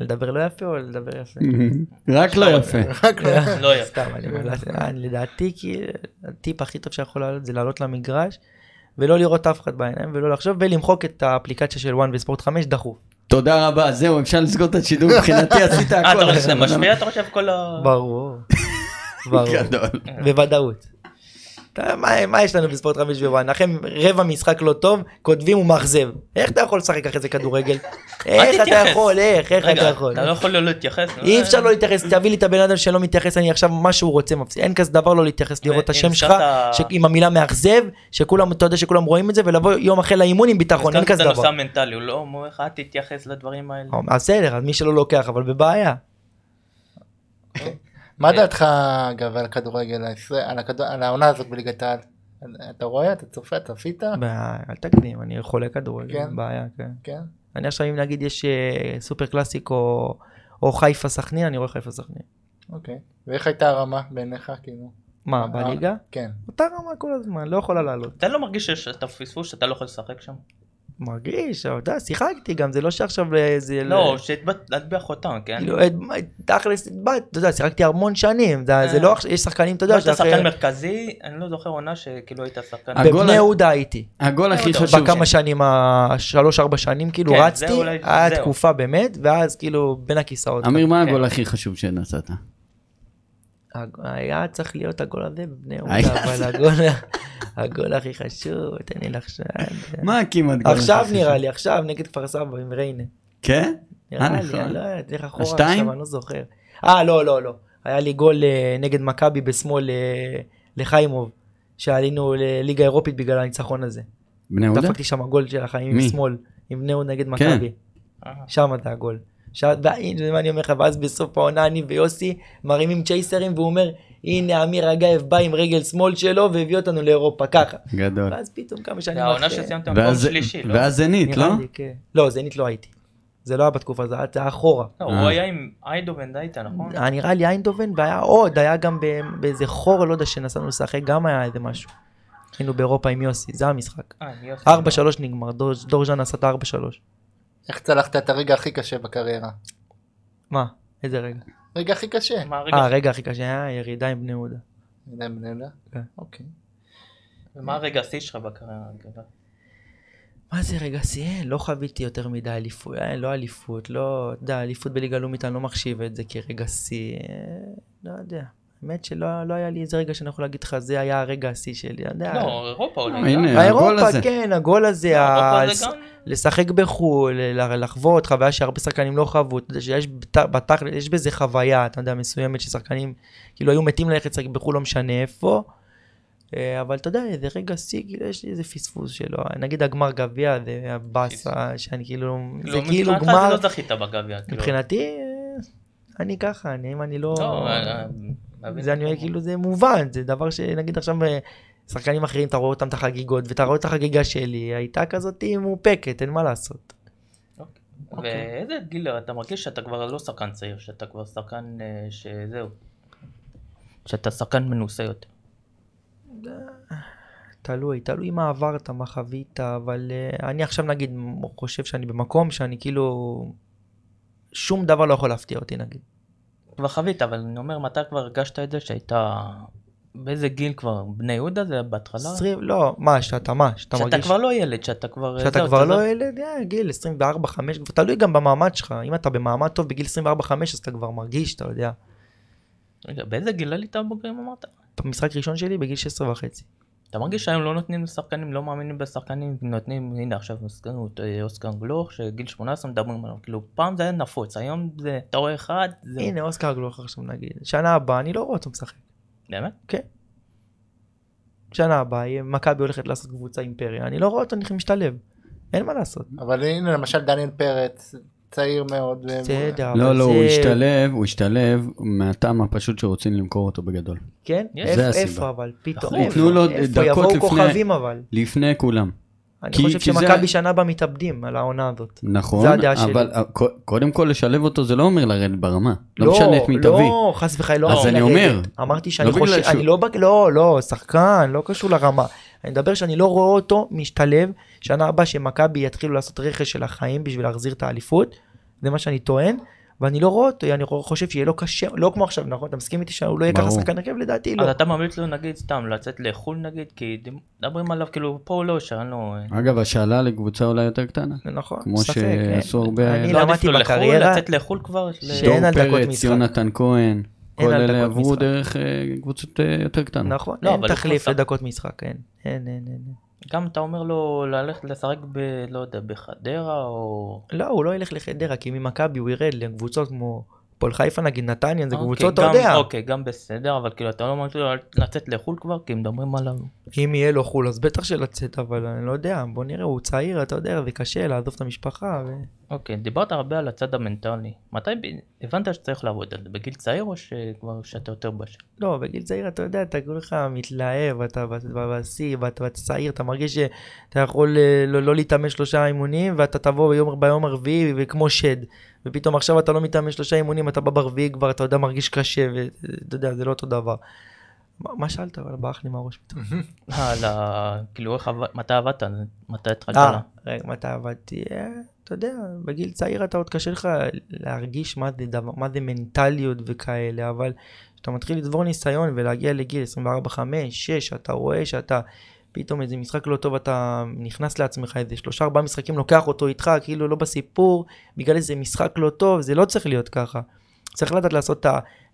לדבר לא יפה או לדבר יפה? רק לא יפה. רק לא- לא יפה. סתם, אני אומר, אה, לדעתי, כי הטיפ הכי טוב שיכול לעלות זה לעלות למגרש, ולא לראות אף אחד בעיניים, ולא לחשוב, ולמחוק את האפליקציה של וואן וספורט 5 דחוף. תודה רבה, זהו, אפשר לסגור את השידור, מבחינתי עשית אה, אתה הכל. חושב שזה משפיע? אתה חושב כל ה... ברור. ברור. גדול. בוודאות. מה, מה יש לנו בספורט 5 ווואן? אחרי רבע משחק לא טוב, כותבים הוא מאכזב. איך אתה יכול לשחק אחרי זה כדורגל? איך אתה. יכול? איך? איך אתה יכול? אתה לא יכול לא להתייחס? אי אפשר לא להתייחס, תביא לי את הבן אדם שלא מתייחס, אני עכשיו מה שהוא רוצה מפסיד, אין כזה דבר לא להתייחס, לראות את השם שלך, הזכרת- ש- עם המילה מאכזב, שכולם, אתה יודע שכולם רואים את זה, ולבוא יום אחרי לאימון עם ביטחון, אין כזה את הנושא דבר. המנטלי, הוא לא אומר לך, תתייחס לדברים האלה. בסדר, אז מי שלא לוקח, אבל בבעיה. מה דעתך אגב על הכדורגל, הישראל- על העונה הזאת בליגת העל? אתה רואה? אתה צופה? אתה צפית? בעיה, אל תקדים, אני חולה כדורגל, כן? בעיה, כן. כן. אני עכשיו, אם נגיד יש אה, סופר קלאסיק או, או חיפה סכנין, אני רואה חיפה סכנין. אוקיי. ואיך הייתה הרמה בעיניך, כאילו? מה, בליגה? כן. אותה רמה כל הזמן, לא יכולה לעלות. אתה לא מרגיש שיש את הפספוס שאתה לא יכול לשחק שם? מרגיש, אבל אתה יודע, שיחקתי גם, זה לא שעכשיו אה, זה... לא, שהטביע חותם, כן? כאילו, את- תכלס, את- אתה יודע, שיחקתי המון שנים, זה אה. לא עכשיו, יש שחקנים, אתה יודע, לא, אתה שאחרי- שחקן מרכזי, אני לא זוכר עונה שכאילו היית שחקן... בבני יהודה הייתי. הגול הכי חשוב, בכמה שנים, השלוש ארבע שנים, כאילו כן, רצתי, היה. תקופה באמת, ואז כאילו בין הכיסאות. אמיר, מה כן. הגול הכי חשוב שנתת? היה צריך להיות הגול הזה בבני יהודה, אבל הגול- הגול הכי חשוב, תן לי לחשוב. מה כמעט גול עכשיו? נראה לי, עכשיו נגד כפר סבא עם ריינה. כן? נראה אה, לי, נכון. אני לא יודעת, איך אחורה? עכשיו, אני לא זוכר. אה, לא, לא, לא. היה לי גול אה, נגד מכבי בשמאל אה, לחיימוב, שעלינו לליגה אירופית בגלל הניצחון הזה. בני יהודה? דפקתי שם גול של החיים עם? שמאל, עם בני יהודה נגד כן. מכבי. שם אתה הגול. ש- והנה, מה אני אומר לך, ואז בסוף העונה אני ויוסי מרימים צ'ייסרים והוא אומר, הנה אמיר אגייב בא עם רגל שמאל שלו והביא אותנו לאירופה, ככה. גדול. ואז פתאום כמה שנים זה העונה שסיימת במקום ואז- שלישי, לא? ואז זנית, לא? כן. לא, זנית לא הייתי. זה לא היה בתקופה הזאת, זה היה אחורה. לא, אה. הוא היה עם איידובן דייטה, נכון? היה נראה לי איינדובן והיה עוד, היה גם ב- באיזה חור, לא יודע, שנסענו לשחק, גם היה איזה משהו. היינו באירופה עם יוסי, זה המשחק. אה, יוסי. 4-3 נגמר, דור- דור ז'אן עשה את ה-4-3. איך צלחת את הרגע הכי קשה בקריירה? מה? איזה רגע? רגע הכי קשה. מה הרגע- אה, הרגע הכי קשה היה ירידה עם בני יהודה. אני יודע, בני יהודה? כן. אוקיי. מה הרגע השיא שלך בקריירה? מה זה רגע שיא? לא חוויתי יותר מדי אליפות, אה, לא אליפות, לא, אתה יודע, אליפות בליגה לאומית, אני לא מחשיב את זה כרגע שיא, אה, לא יודע. האמת שלא לא היה לי איזה רגע שאני יכול להגיד לך, זה היה הרגע השיא שלי. לא, אירופה אולי. הנה. הגול הזה. כן, הגול הזה, אירופה גם... לשחק בחו"ל, לחוות, חוויה שהרבה שחקנים לא חוו, אתה יודע שיש בת- בתכל'ס, יש בזה חוויה, אתה יודע, מסוימת ששחקנים, כאילו היו מתים ללכת לשחק בחו"ל, לא משנה איפה, אה, אבל אתה יודע, איזה רגע שיא, כאילו יש לי איזה פספוס שלו, נגיד הגמר גביע, זה היה באסה, שאני כאילו, זה כאילו מבחינתך גמר, זה לא זכית בגביע. כאילו. מבחינתי, אה, אני ככה, אני, אם אני לא, לא, אה. זה אני כאילו זה מובן, זה דבר שנגיד עכשיו אה, שחקנים אחרים, אתה רואה אותם את החגיגות, ואתה רואה את החגיגה שלי, הייתה כזאת מאופקת, אין מה לעשות. ואיזה גיל אתה מרגיש שאתה כבר לא שחקן צעיר, שאתה כבר שחקן אה, שזהו. שאתה שחקן מנוסה יותר. תלוי, תלוי מה עברת, מה חווית, אבל uh, אני עכשיו נגיד חושב שאני במקום שאני כאילו, שום דבר לא יכול להפתיע אותי נגיד. כבר חווית, אבל אני אומר, מתי כבר הרגשת את זה שהיית... באיזה גיל כבר? בני יהודה זה בהתחלה? 20, לא, מה, שאתה מה, שאתה שאתה מרגיש, כבר לא ילד, שאתה כבר... שאתה כבר לא זהו. ילד, אה, גיל 24, 5, תלוי גם במעמד שלך, אם אתה במעמד טוב בגיל 24, 5 אז אתה כבר מרגיש, אתה יודע. רגע, באיזה גיל עלית בוגרים אמרת? במשחק ראשון שלי בגיל 16 וחצי. אתה מרגיש שהיום לא נותנים לשחקנים, לא מאמינים בשחקנים, נותנים, הנה עכשיו הזכרנו את אה, אוסקר גלוך, שגיל 18 מדברים עליו, כאילו פעם זה היה נפוץ, היום זה, אתה רואה אחד, זה... הנה אוסקר גלוך עכשיו נגיד, שנה הבאה אני לא רואה אותו משחק. באמת? שנה הבאה מכבי הולכת לעשות קבוצה אימפריה, אני לא רואה אותו משתלב. אין מה לעשות. אבל הנה למשל דניאל פרץ, צעיר מאוד. ו- בסדר, לא, אבל לא. הוא השתלב, הוא השתלב מהטעם הפשוט שרוצים למכור אותו בגדול. כן? זה הסיבה. איפה אבל? פתאום. נכון. איפה? תנו לו איפה? דקות יבואו לפני- כוכבים אבל. לפני כולם. אני כי- חושב זה- שמכבי שנה הבאה מתאבדים על העונה הזאת. נכון, זה הדעה שלי. אבל אה, קודם כל לשלב אותו זה לא אומר לרדת ברמה. לא משנה את מי תביא. לא, חס וחלילה, לא אז אני. אומר, אמרתי שאני לא חושב, אני לא, לא, לא, שחקן, לא קשור לרמה. אני מדבר שאני לא רואה אותו משתלב, שנה הבאה שמכבי יתחילו לעשות רכש של החיים בשביל להחזיר את האליפות, זה מה שאני טוען, ואני לא רואה אותו, אני חושב שיהיה לו קשה, לא כמו עכשיו, נכון? אתה מסכים איתי שהוא לא יהיה ככה. שחקן הרכב? לדעתי אז לא. אתה ממליץ לו נגיד סתם לצאת לחו"ל נגיד, כי מדברים עליו כאילו פה הוא לא שאין לו... אגב, השאלה לקבוצה אולי יותר קטנה. נכון, כמו ספק, שעשו אין. הרבה- אני לא למדתי לו לחו"ל, בקריירה, לצאת לחו"ל כבר? שאין על דקות משחק. יונתן כהן, כל אלה דקות עברו משחק. דרך אה, קבוצות אה, יותר קטנות. נכון, לא, אין תחליף שח- לדקות משחק, אין, אין, אין, אין. גם אתה אומר לו ללכת לשחק ב... לא יודע, בחדרה או... לא, הוא לא ילך לחדרה, כי ממכבי הוא ירד לקבוצות כמו הפועל חיפה נגיד, נתניה, זה אוקיי, קבוצות, אתה יודע. אוקיי, גם בסדר, אבל כאילו אתה לא ממליץ לו לצאת לחו"ל כבר, כי מדברים עליו. אם יהיה לו חו"ל אז בטח שלצאת, אבל אני לא יודע, בוא נראה, הוא צעיר, אתה יודע, זה קשה לעזוב את המשפחה. ו... אוקיי, דיברת הרבה על הצד המנטלי. מתי ב- הבנת שצריך לעבוד על זה? בגיל צעיר או שכבר שאתה יותר בשל? לא, בגיל צעיר אתה יודע, אתה כולך מתלהב, אתה בשיא, ואתה צעיר, אתה מרגיש שאתה יכול אה, לא, לא להתאמן שלושה אימונים, ואתה תבוא ביום, ביום הרביעי וכמו שד. ופתאום עכשיו אתה לא מתאמן שלושה אימונים, אתה בא ברביעי כבר, אתה יודע, מרגיש קשה, ואתה יודע, זה לא אותו דבר. מה, שאלת? אבל ברח לי מהראש פתאום. אה, על ה... כאילו, איך עבד... מתי עבדת? מתי התחלת? אה, לה? רגע, מתי עבדתי? אה, אתה יודע, בגיל צעיר אתה עוד קשה לך להרגיש מה זה, דבר, מה זה מנטליות וכאלה, אבל כשאתה מתחיל לצבור ניסיון ולהגיע לגיל 24, 5, 6, אתה רואה שאתה פתאום איזה משחק לא טוב, אתה נכנס לעצמך איזה שלושה ארבעה משחקים, לוקח אותו איתך, כאילו לא בסיפור, בגלל איזה משחק לא טוב, זה לא צריך להיות ככה. צריך לדעת לעשות את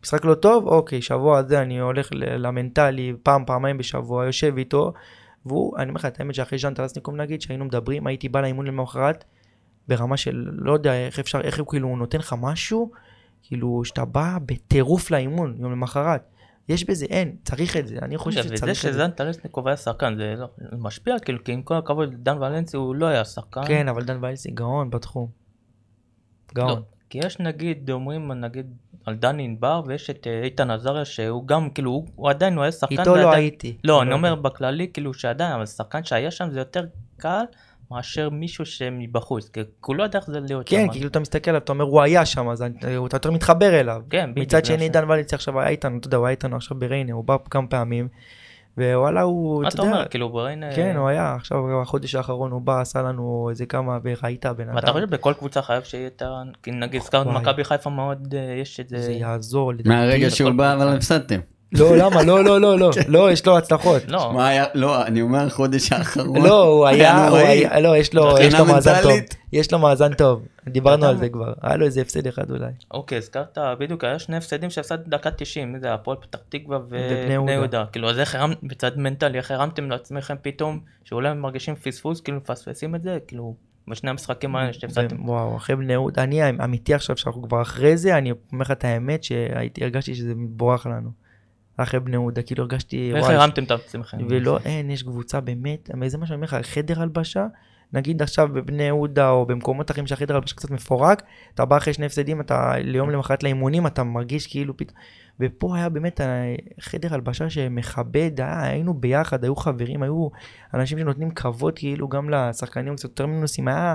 המשחק לא טוב, אוקיי, שבוע הזה אני הולך למנטלי פעם, פעמיים בשבוע, יושב איתו, והוא, אני אומר לך את האמת שאחרי ז'אן טרסניקוב נגיד, שהיינו מדברים, הייתי בא לאימון למחרת, ברמה של לא יודע איך אפשר, איך הוא כאילו הוא נותן לך משהו, כאילו שאתה בא בטירוף לאימון יום למחרת. יש בזה, אין, צריך את זה, אני חושב וזה שצריך את זה. שזן טלסניקוב היה שחקן, זה לא- משפיע, כאילו, כי עם כל הכבוד, דן ולנסי הוא לא היה שחקן. כן, אבל דן ויילסי גאון בתחום. לא, גאון. כי יש נגיד, אומרים נגיד על דני ענבר, ויש את אה, איתן עזריה, שהוא גם, כאילו, הוא- עדיין, הוא היה שחקן. איתו לא ועדיין- הייתי. לא, אני אומר בכללי, כאילו שעדיין, אבל שחקן שהיה שם זה יותר קל מאשר מישהו שמבחוץ, כי הוא לא יודע איך זה להיות כן, שם. כי כאילו אתה מסתכל עליו, אתה אומר הוא היה שם, אז אתה אתה יותר מתחבר אליו. כן, בדיוק, מצד שני. דן וליצי עכשיו היה איתנו, אתה יודע, הוא היה איתנו עכשיו בריינה, הוא בא כמה פעמים, ווואלה הוא, מה אתה אתה יודע, אומר, כאילו, בריינה... כן, הוא היה, עכשיו החודש האחרון הוא בא, עשה לנו איזה כמה, וראית בן ואתה אדם, חושב בכל קבוצה חייב שיהיה את ה... נגיד הזכרת. מכבי חיפה מאוד, אה, יש את זה זה... יעזור. מהרגע שהוא בא. אבל הפסדתם. לא, למה? לא, לא, לא, לא, לא, יש לו הצלחות. לא, מה היה, לא, אני אומר החודש האחרון. לא, הוא היה, הוא נוראי. היה, לא, יש לו, מאזן טוב. יש לו מאזן טוב, דיברנו על זה כבר, היה לו איזה הפסד אחד אולי. אוקיי, הזכרת, בדיוק, היה שני הפסדים שהפסדת דקה 90, מי זה, הפועל פתח תקווה ובני יהודה. כאילו, אז איך הרמת, בצד מנטלי, איך הרמתם לעצמכם פתאום, שאולי הם מרגישים פספוס, כאילו מפספסים את זה, כאילו, בשני המשחקים האלה שהפסדתם. וואו, אחרי בני יהודה, אני אמיתי עכשיו שאנחנו כבר אחרי זה, אני אומר לך את האמת שהייתי, הרגשתי שזה בורח לנו. אחרי בני יהודה, כאילו הרגשתי, איך הרמתם את עצמכם? ולא, אין, יש קבוצה באמת, זה מה שאני אומר לך, חדר הלבשה, נגיד עכשיו בבני יהודה או במקומות אחרים שהחדר הלבשה קצת מפורק, אתה בא אחרי שני הפסדים, אתה ליום למחרת לאימונים, אתה מרגיש כאילו פתאום, ופה היה באמת חדר הלבשה שמכבד, היה, היינו ביחד, היו חברים, היו אנשים שנותנים כבוד כאילו גם לשחקנים קצת יותר מנוסים, היה,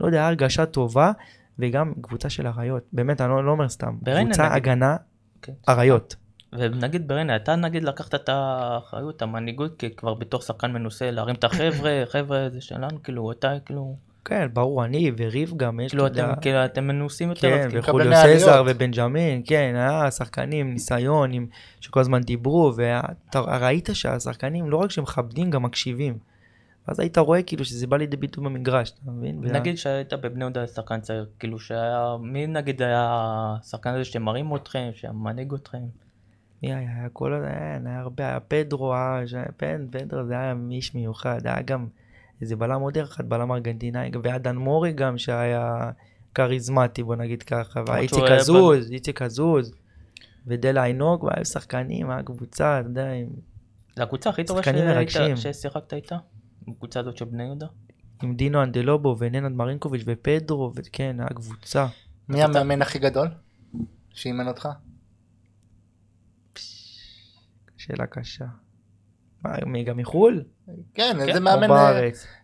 לא יודע, היה הרגשה טובה, וגם קבוצה של אריות, באמת, אני לא, לא אומר סתם, בריינה, קבוצה נגיד. הגנה, אוקיי. אריות. ונגיד בריינה, אתה נגיד לקחת את האחריות, המנהיגות, כי כבר בתור שחקן מנוסה, להרים את החבר'ה, חבר'ה זה שלנו, כאילו, אתה כאילו, כן, ברור, אני וריב גם, יש, כאילו אתם, כאילו, אתם מנוסים יותר, כן, אז כאילו, וחוליו סזר. ובנג'מין, כן, היה שחקנים, ניסיון, עם, שכל הזמן דיברו, וראית שהשחקנים לא רק שמכבדים, גם מקשיבים. ואז היית רואה כאילו שזה בא לידי ביטוי במגרש, אתה מבין? נגיד שהיית בבני יהודה שחקן צעיר, כאילו שהיה, מי נגיד היה השחקן הזה שמרים אתכם, שמנהיג אתכם? מי היה? היה כל ה... אין, היה הרבה, היה פדרו, היה... ש- פן, פדרו זה היה איש מיוחד, היה גם איזה בלם עוד אחד, בלם ארגנטינאי, והיה דן מורי גם שהיה כריזמטי, בוא נגיד ככה, ואיציק עזוז, איציק עזוז, ודלה עינוג, והיו שחקנים, היה קבוצה, אתה יודע, עם... זה הקבוצה הכי טובה. ששיחקת איתה? הקבוצה הזאת של בני יהודה? עם דינו אנדלובו וננד מרינקוביץ' ופדרו, וכן, היה קבוצה. מי המאמן הכי גדול שאימן אותך? שאלה קשה. מה, מי גם מחו"ל? כן, איזה כן, מאמן?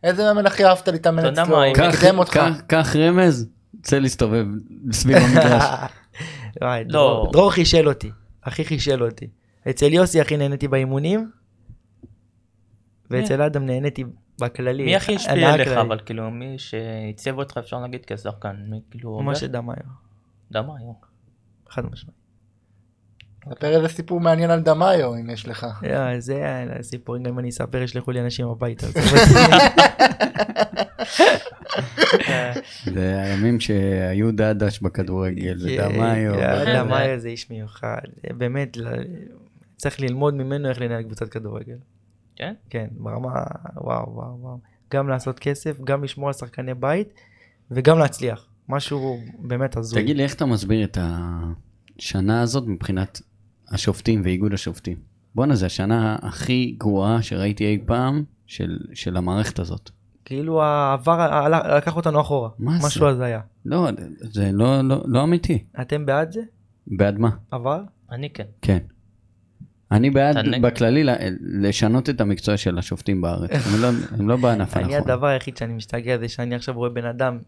איזה מאמן הכי אהבת להתאמן אצלו, קידם אותך. קח- רמז, צא להסתובב סביב המגרש. לא. דרור- חישל אותי, הכי חישל אותי. אצל יוסי הכי נהניתי באימונים, ואצל אדם נהניתי בכללי. מי הכי השפיע עליך. אבל כאילו, מי שעיצב אותך אפשר להגיד כשחקן, מי כאילו, משה דמאיו, דמה היום. חד משמעית. ספר איזה סיפור מעניין על דמאיו אם יש לך. לא, זה הסיפורים, גם אם אני אספר ישלחו לי אנשים הביתה. זה הימים שהיו דדש בכדורגל, ודמיו. כן, דמאיו זה איש מיוחד. באמת, צריך ללמוד ממנו איך לנהל קבוצת כדורגל. כן? כן, ברמה, וואו, וואו, וואו. גם לעשות כסף, גם לשמור על שחקני בית, וגם להצליח. משהו באמת הזוי. תגיד לי, איך אתה מסביר את השנה הזאת מבחינת השופטים ואיגוד השופטים? בואנה, זו השנה הכי גרועה שראיתי אי פעם של, של המערכת הזאת. כאילו העבר לקח אותנו אחורה. מה זה? משהו הזיה. לא, זה לא, לא, לא אמיתי. אתם בעד זה? בעד מה? עבר? אני כן. כן. אני בעד? בכללי לשנות את המקצוע של השופטים בארץ. הם לא, הם לא בענף אני הנכון. הדבר היחיד שאני משתגע זה שאני עכשיו רואה בן אדם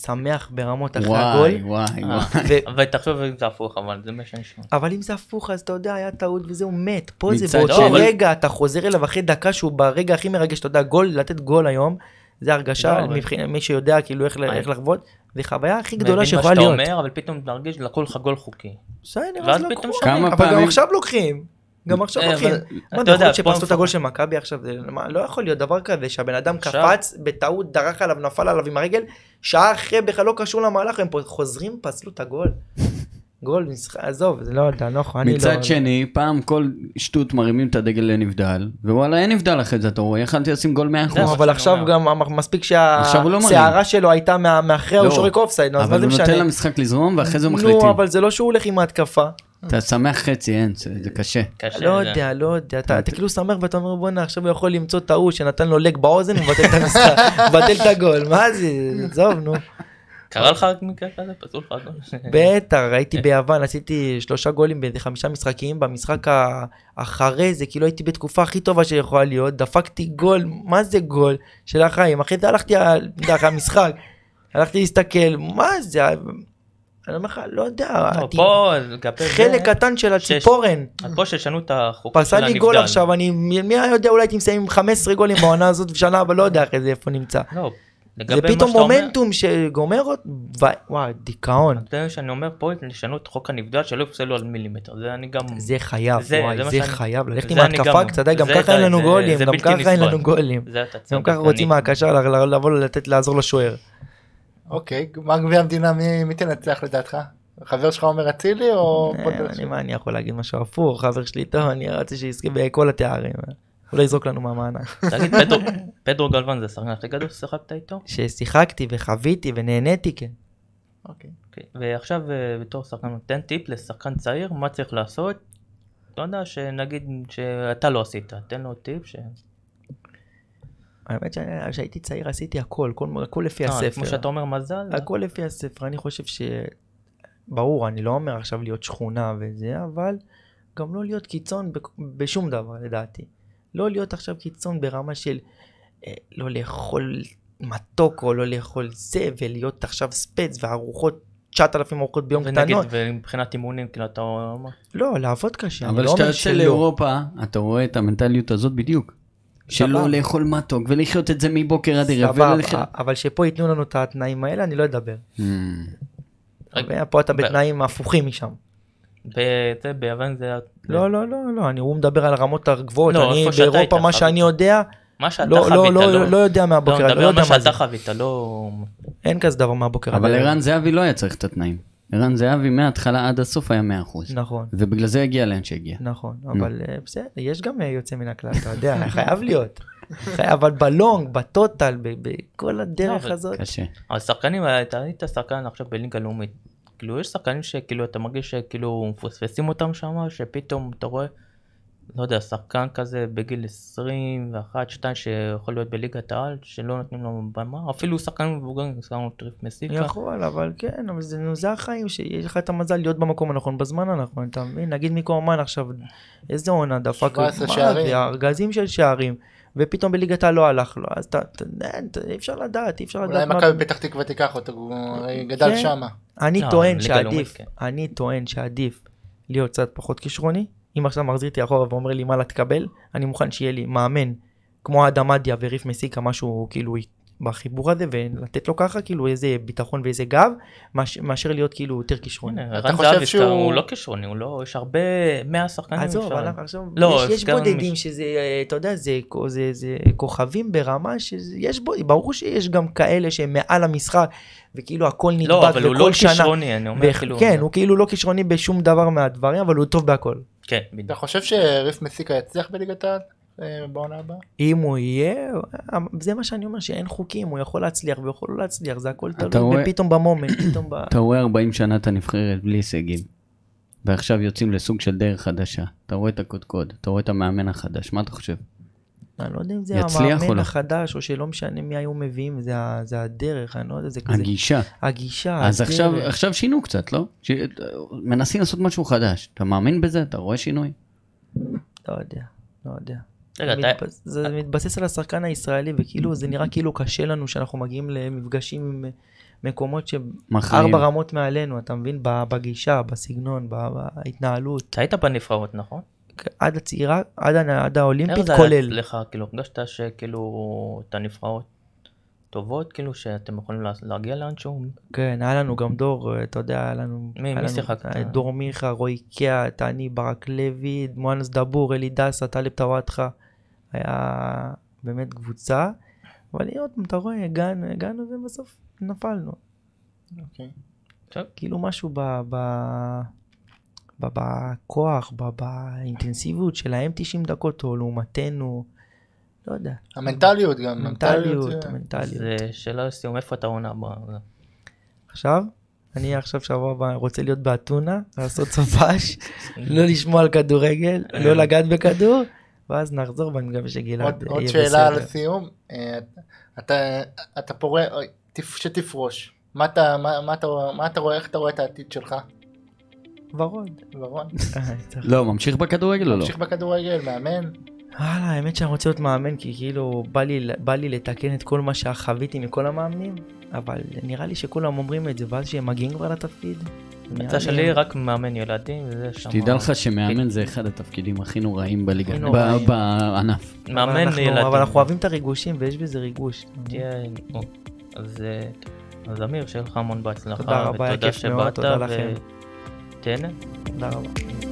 שמח ברמות אחרי וואי, הגול. וואי, אה, וואי. ו- ותחשוב אם זה הפוך, אבל זה מה שאני שומע. אבל אם זה הפוך אז אתה יודע היה טעות וזהו מת. פה זה מצד באותו שני- רגע אתה חוזר אליו אחרי דקה שהוא ברגע הכי מרגש אתה יודע גול לתת גול היום. זה הרגשה לא, מבחינת מי שיודע כאילו איך לחוות. זה חוויה הכי גדולה מבין שיכולה מה להיות. שאתה אומר, אבל פתאום תרגיש לקחו לך גול חוקי. בסדר אז לקחו. כמה אבל גם עכשיו לוקחים. גם עכשיו אה. אבל מה, אתה אתה יודע, פה את הגול של מכבי עכשיו, לא יכול להיות דבר כזה שהבן אדם קפץ בטעות, דרך עליו, נפל עליו עם הרגל, שעה אחרי בכלל לא קשור למהלך, הם חוזרים, פסלו את הגול. גול, עזוב, זה לא יודע, לא יכול, אני לא... מצד שני, פעם כל שטות מרימים את הדגל לנבדל, ווואלה אין נבדל אחרי זה, אתה רואה, יכלתי לשים גול 100%. זה לא, מה אבל עכשיו. גם מספיק עכשיו הוא לא שלו הייתה מה- מאחרי, הוא לא, שורק אופסייד, נו, אז מה אבל זה הוא נותן משנה? למשחק לזרום, ואחרי זה נו, מחליטים. אבל זה לא שהוא הולך עם ההתקפה. אתה שמח חצי, אין, זה זה קשה. קשה. לא זה- יודע, לא יודע, אתה אתה כאילו שמח ואתה אומר בואנה עכשיו הוא יכול למצוא טעות שנתן לו לג באוזן ומבטל את המשחק, מבטל את הגול, מה זה, עזוב נו. קרה לך מקרה כזה? פסלו לך גול? בטח, הייתי ביוון, עשיתי שלושה גולים באיזה חמישה משחקים, במשחק ה- אחרי זה, כאילו הייתי בתקופה הכי טובה שיכולה להיות, דפקתי גול, מה זה גול של החיים, אחרי זה הלכתי המשחק, הלכתי להסתכל, מה זה, אני אומר לך, לא יודע, לא, פה זה- חלק קטן של הציפורן. אז פה שישנו את החוק של פסל הנבדל. לי גול עכשיו, אני, מי יודע, אולי הייתי מסיים עם 15 גולים בעונה הזאת בשנה הבאה, לא יודע אחרי זה איפה נמצא. לא, זה פתאום אומר, מומנטום שגומר אותי, וואי, דיכאון. זה שאני אומר פה, לשנו את חוק הנבדל שלא יפסלו על מילימטר, זה אני גם... זה חייב, זה- וואי, זה חייב, ללכת עם ההתקפה גם- קצת, גם ככה אין לנו גולים, גם ככה אין. לנו גולים. גם ככה רוצים מהקשר לבוא לתת לעזור לשוער. אוקיי, גמר גביע המדינה, מי מי תנצח לדעתך? חבר שלך עומר אצילי או... אה, אני? מה אני יכול להגיד משהו הפוך, חבר שלי טוב, אני רוצה שיזכה בכל התארים. הוא לא יזרוק לנו מהמענק. תגיד, פדרו- פדרו גלוון זה השחקן הכי גדול ששיחקת איתו? ששיחקתי וחוויתי ונהניתי, כן. אוקיי. אוקיי. ועכשיו אה, בתור שחקן, תן טיפ לשחקן צעיר, מה צריך לעשות? לא יודע, שנגיד שאתה לא עשית, תן לו טיפ ש... האמת שאני- שהייתי צעיר עשיתי הכל, כל- הכל לפי אה, הספר. כמו שאתה אומר מזל, הכל לפי הספר, אני חושב ש... ברור, אני לא אומר עכשיו להיות שכונה וזה, אבל גם לא להיות קיצון בשום דבר לדעתי. לא להיות עכשיו קיצון ברמה של אה, לא לאכול מתוק או לא לאכול זה, ולהיות עכשיו ספץ וארוחות, 9,000 ארוחות ביום ונגיד, קטנות. ומבחינת אימונים, כאילו אתה אומר, לא, לעבוד קשה, אני אבל לא כשאתה יוצא. לאירופה, אתה רואה את המנטליות הזאת בדיוק. שלא. לאכול מתוק ולחיות את זה מבוקר עד ערב. סבבה, אבל שפה ייתנו לנו את התנאים האלה, אני לא אדבר. Hmm. פה אתה בתנאים הפוכים משם. זה ביוון זה... לא, לא, לא, לא, אני, הוא מדבר על הרמות הגבוהות, לא, אני באירופה, מה. שאני יודע, מה שאתה לא, חווית, לא, לא, לא... לא יודע מהבוקר, לא, אני לא על יודע מה זה. שאתה חווית, לא... אין כזה דבר מהבוקר אבל. ערן זהבי לא היה צריך את התנאים. ערן זהבי מההתחלה עד הסוף היה 100%. נכון, ובגלל זה הגיע לאן שהגיע. נכון, אבל אה, בסדר, יש גם אה, יוצא מן הכלל, אתה יודע, חייב להיות. אבל בלונג, בטוטל, בכל הדרך אבל- הזאת, קשה. אבל שחקנים, אתה היית שחקן עכשיו בליגה לאומית. כאילו יש שחקנים שכאילו אתה מרגיש שכאילו מפספסים אותם שם, שפתאום אתה רואה, לא יודע, שחקן כזה בגיל 21, 2 שיכול להיות בליגת העל, שלא נותנים לו במה, אפילו שחקן מבוגר, שמו טריף מסיקה. יכול, אבל כן, אבל זה, זה החיים, שיש לך את המזל להיות במקום הנכון, בזמן הנכון, אתה מבין? נגיד מיקו אומן עכשיו, איזה עונה דפק, 17 מה שערים. ארגזים של שערים, ופתאום בליגת העל לא הלך לו, אז אתה, אתה, אין, אתה- אי אפשר לדעת, אי אפשר אולי לדעת מה... מכבי פתח תקווה תיקח אותו, הוא גדל כן. שמה. אני לא, טוען שעדיף, כן. אני טוען שעדיף להיות קצת פחות כישרוני. אם עכשיו מחזיר אותי אחורה ואומר לי מה לה תקבל, אני מוכן שיהיה לי מאמן כמו אדם מדיה וריף מסיקה, משהו כאילו בחיבור הזה, ולתת לו ככה כאילו איזה ביטחון ואיזה גב, מאש- מאשר להיות כאילו יותר כישרוני. אתה חושב שהוא- הוא לא כישרוני, הוא לא, יש הרבה, 100 שחקנים. עזוב, עכשיו, לא, יש, בודדים מש- שזה, אתה יודע, זה, זה, זה כוכבים ברמה שיש בו, ברור שיש גם כאלה שהם מעל המשחק, וכאילו הכל נדבק, לא, אבל הוא לא וכל שנה, כישרוני, אני אומר ו- כאילו... כן, הוא כאילו לא כישרוני בשום דבר מהדברים, אבל הוא טוב בהכל. כן, אתה בדיוק. חושב שריף מסיקה יצליח בליגת העל אה, בעונה הבאה? אם הוא יהיה, זה מה שאני אומר, שאין חוקים, הוא יכול להצליח ויכול לא להצליח, זה הכל אתה תלוי פתאום במומנט, פתאום ב... אתה רואה 40 שנה את הנבחרת בלי הישגים. ועכשיו יוצאים לסוג של דרך חדשה. אתה רואה את הקודקוד, אתה רואה את המאמן החדש, מה אתה חושב? אני לא יודע אם זה המאמן לא? החדש, או שלא משנה מי היו מביאים, זה, זה הדרך, אני לא יודע, זה כזה, הגישה. הגישה, אז הדרך. עכשיו, עכשיו שינו קצת, לא? ש... מנסים לעשות משהו חדש. אתה מאמין בזה? אתה רואה שינוי? לא יודע, לא יודע. רגע, זה אתה... זה מתבסס על השחקן הישראלי, וכאילו זה נראה כאילו קשה לנו שאנחנו מגיעים למפגשים עם מקומות מכריעים. שארבע רמות מעלינו, אתה מבין? ב- בגישה, בסגנון, ב- בהתנהלות. אתה היית בנבחרות, נכון? עד הצעירה, עד עד האולימפית, איך זה כולל. היה אצלך? כאילו, הרגשת שכאילו את הנבחרות טובות, כאילו שאתם יכולים לה- להגיע לאנשהו? כן, היה לנו גם דור, אה, אתה יודע, היה לנו... מי- היה מי שיחקת? אה, דור מיכה, רועי קיאט, אני, ברק לוי, מואנס דבור, אלי דסה, טלב טוואטחה. היה באמת קבוצה, אבל עוד פעם, אתה רואה, הגענו, הגענו ובסוף נפלנו. אוקיי. כאילו משהו ב... ב... בכוח, באינטנסיביות שלהם 90 דקות או לעומתנו, לא יודע, המנטליות גם. מנטליות, זה- מנטליות. זה שאלה לסיום, איפה אתה עונה? ב- עכשיו, אני עכשיו שבוע הבא רוצה להיות באתונה, לעשות סופש, לא לשמוע על כדורגל, לא לגעת בכדור, ואז נחזור ואני מקווה שגלעד עוד- עוד יהיה שאלה בסדר. לסיום. אה, אתה- תפ- שתפרוש. מה אתה- מה- מה אתה מה אתה רואה, איך אתה רואה את העתיד שלך? ורוד. ורון? צריך- לא, ממשיך בכדורגל או לא? ממשיך בכדורגל, מאמן? וואלה, האמת שאני רוצה להיות מאמן, כי כאילו בא לי, בא לי לתקן את כל מה שחוויתי מכל המאמנים, אבל נראה לי שכולם אומרים את זה, ואז שהם מגיעים כבר לתפקיד. לי שלי רק מאמן ילדים, וזה שם... שתדע לך שמאמן זה אחד התפקידים הכי נוראים בליגה. בענף. מאמן ילדים. אבל אנחנו אוהבים את הריגושים, ויש בזה ריגוש. אז אה. אז אמיר, שיהיה לך המון בהצלחה. תודה רבה, היה ותודה כיף מאוד, שבאת, תודה לכם. ותהנה. תודה רבה.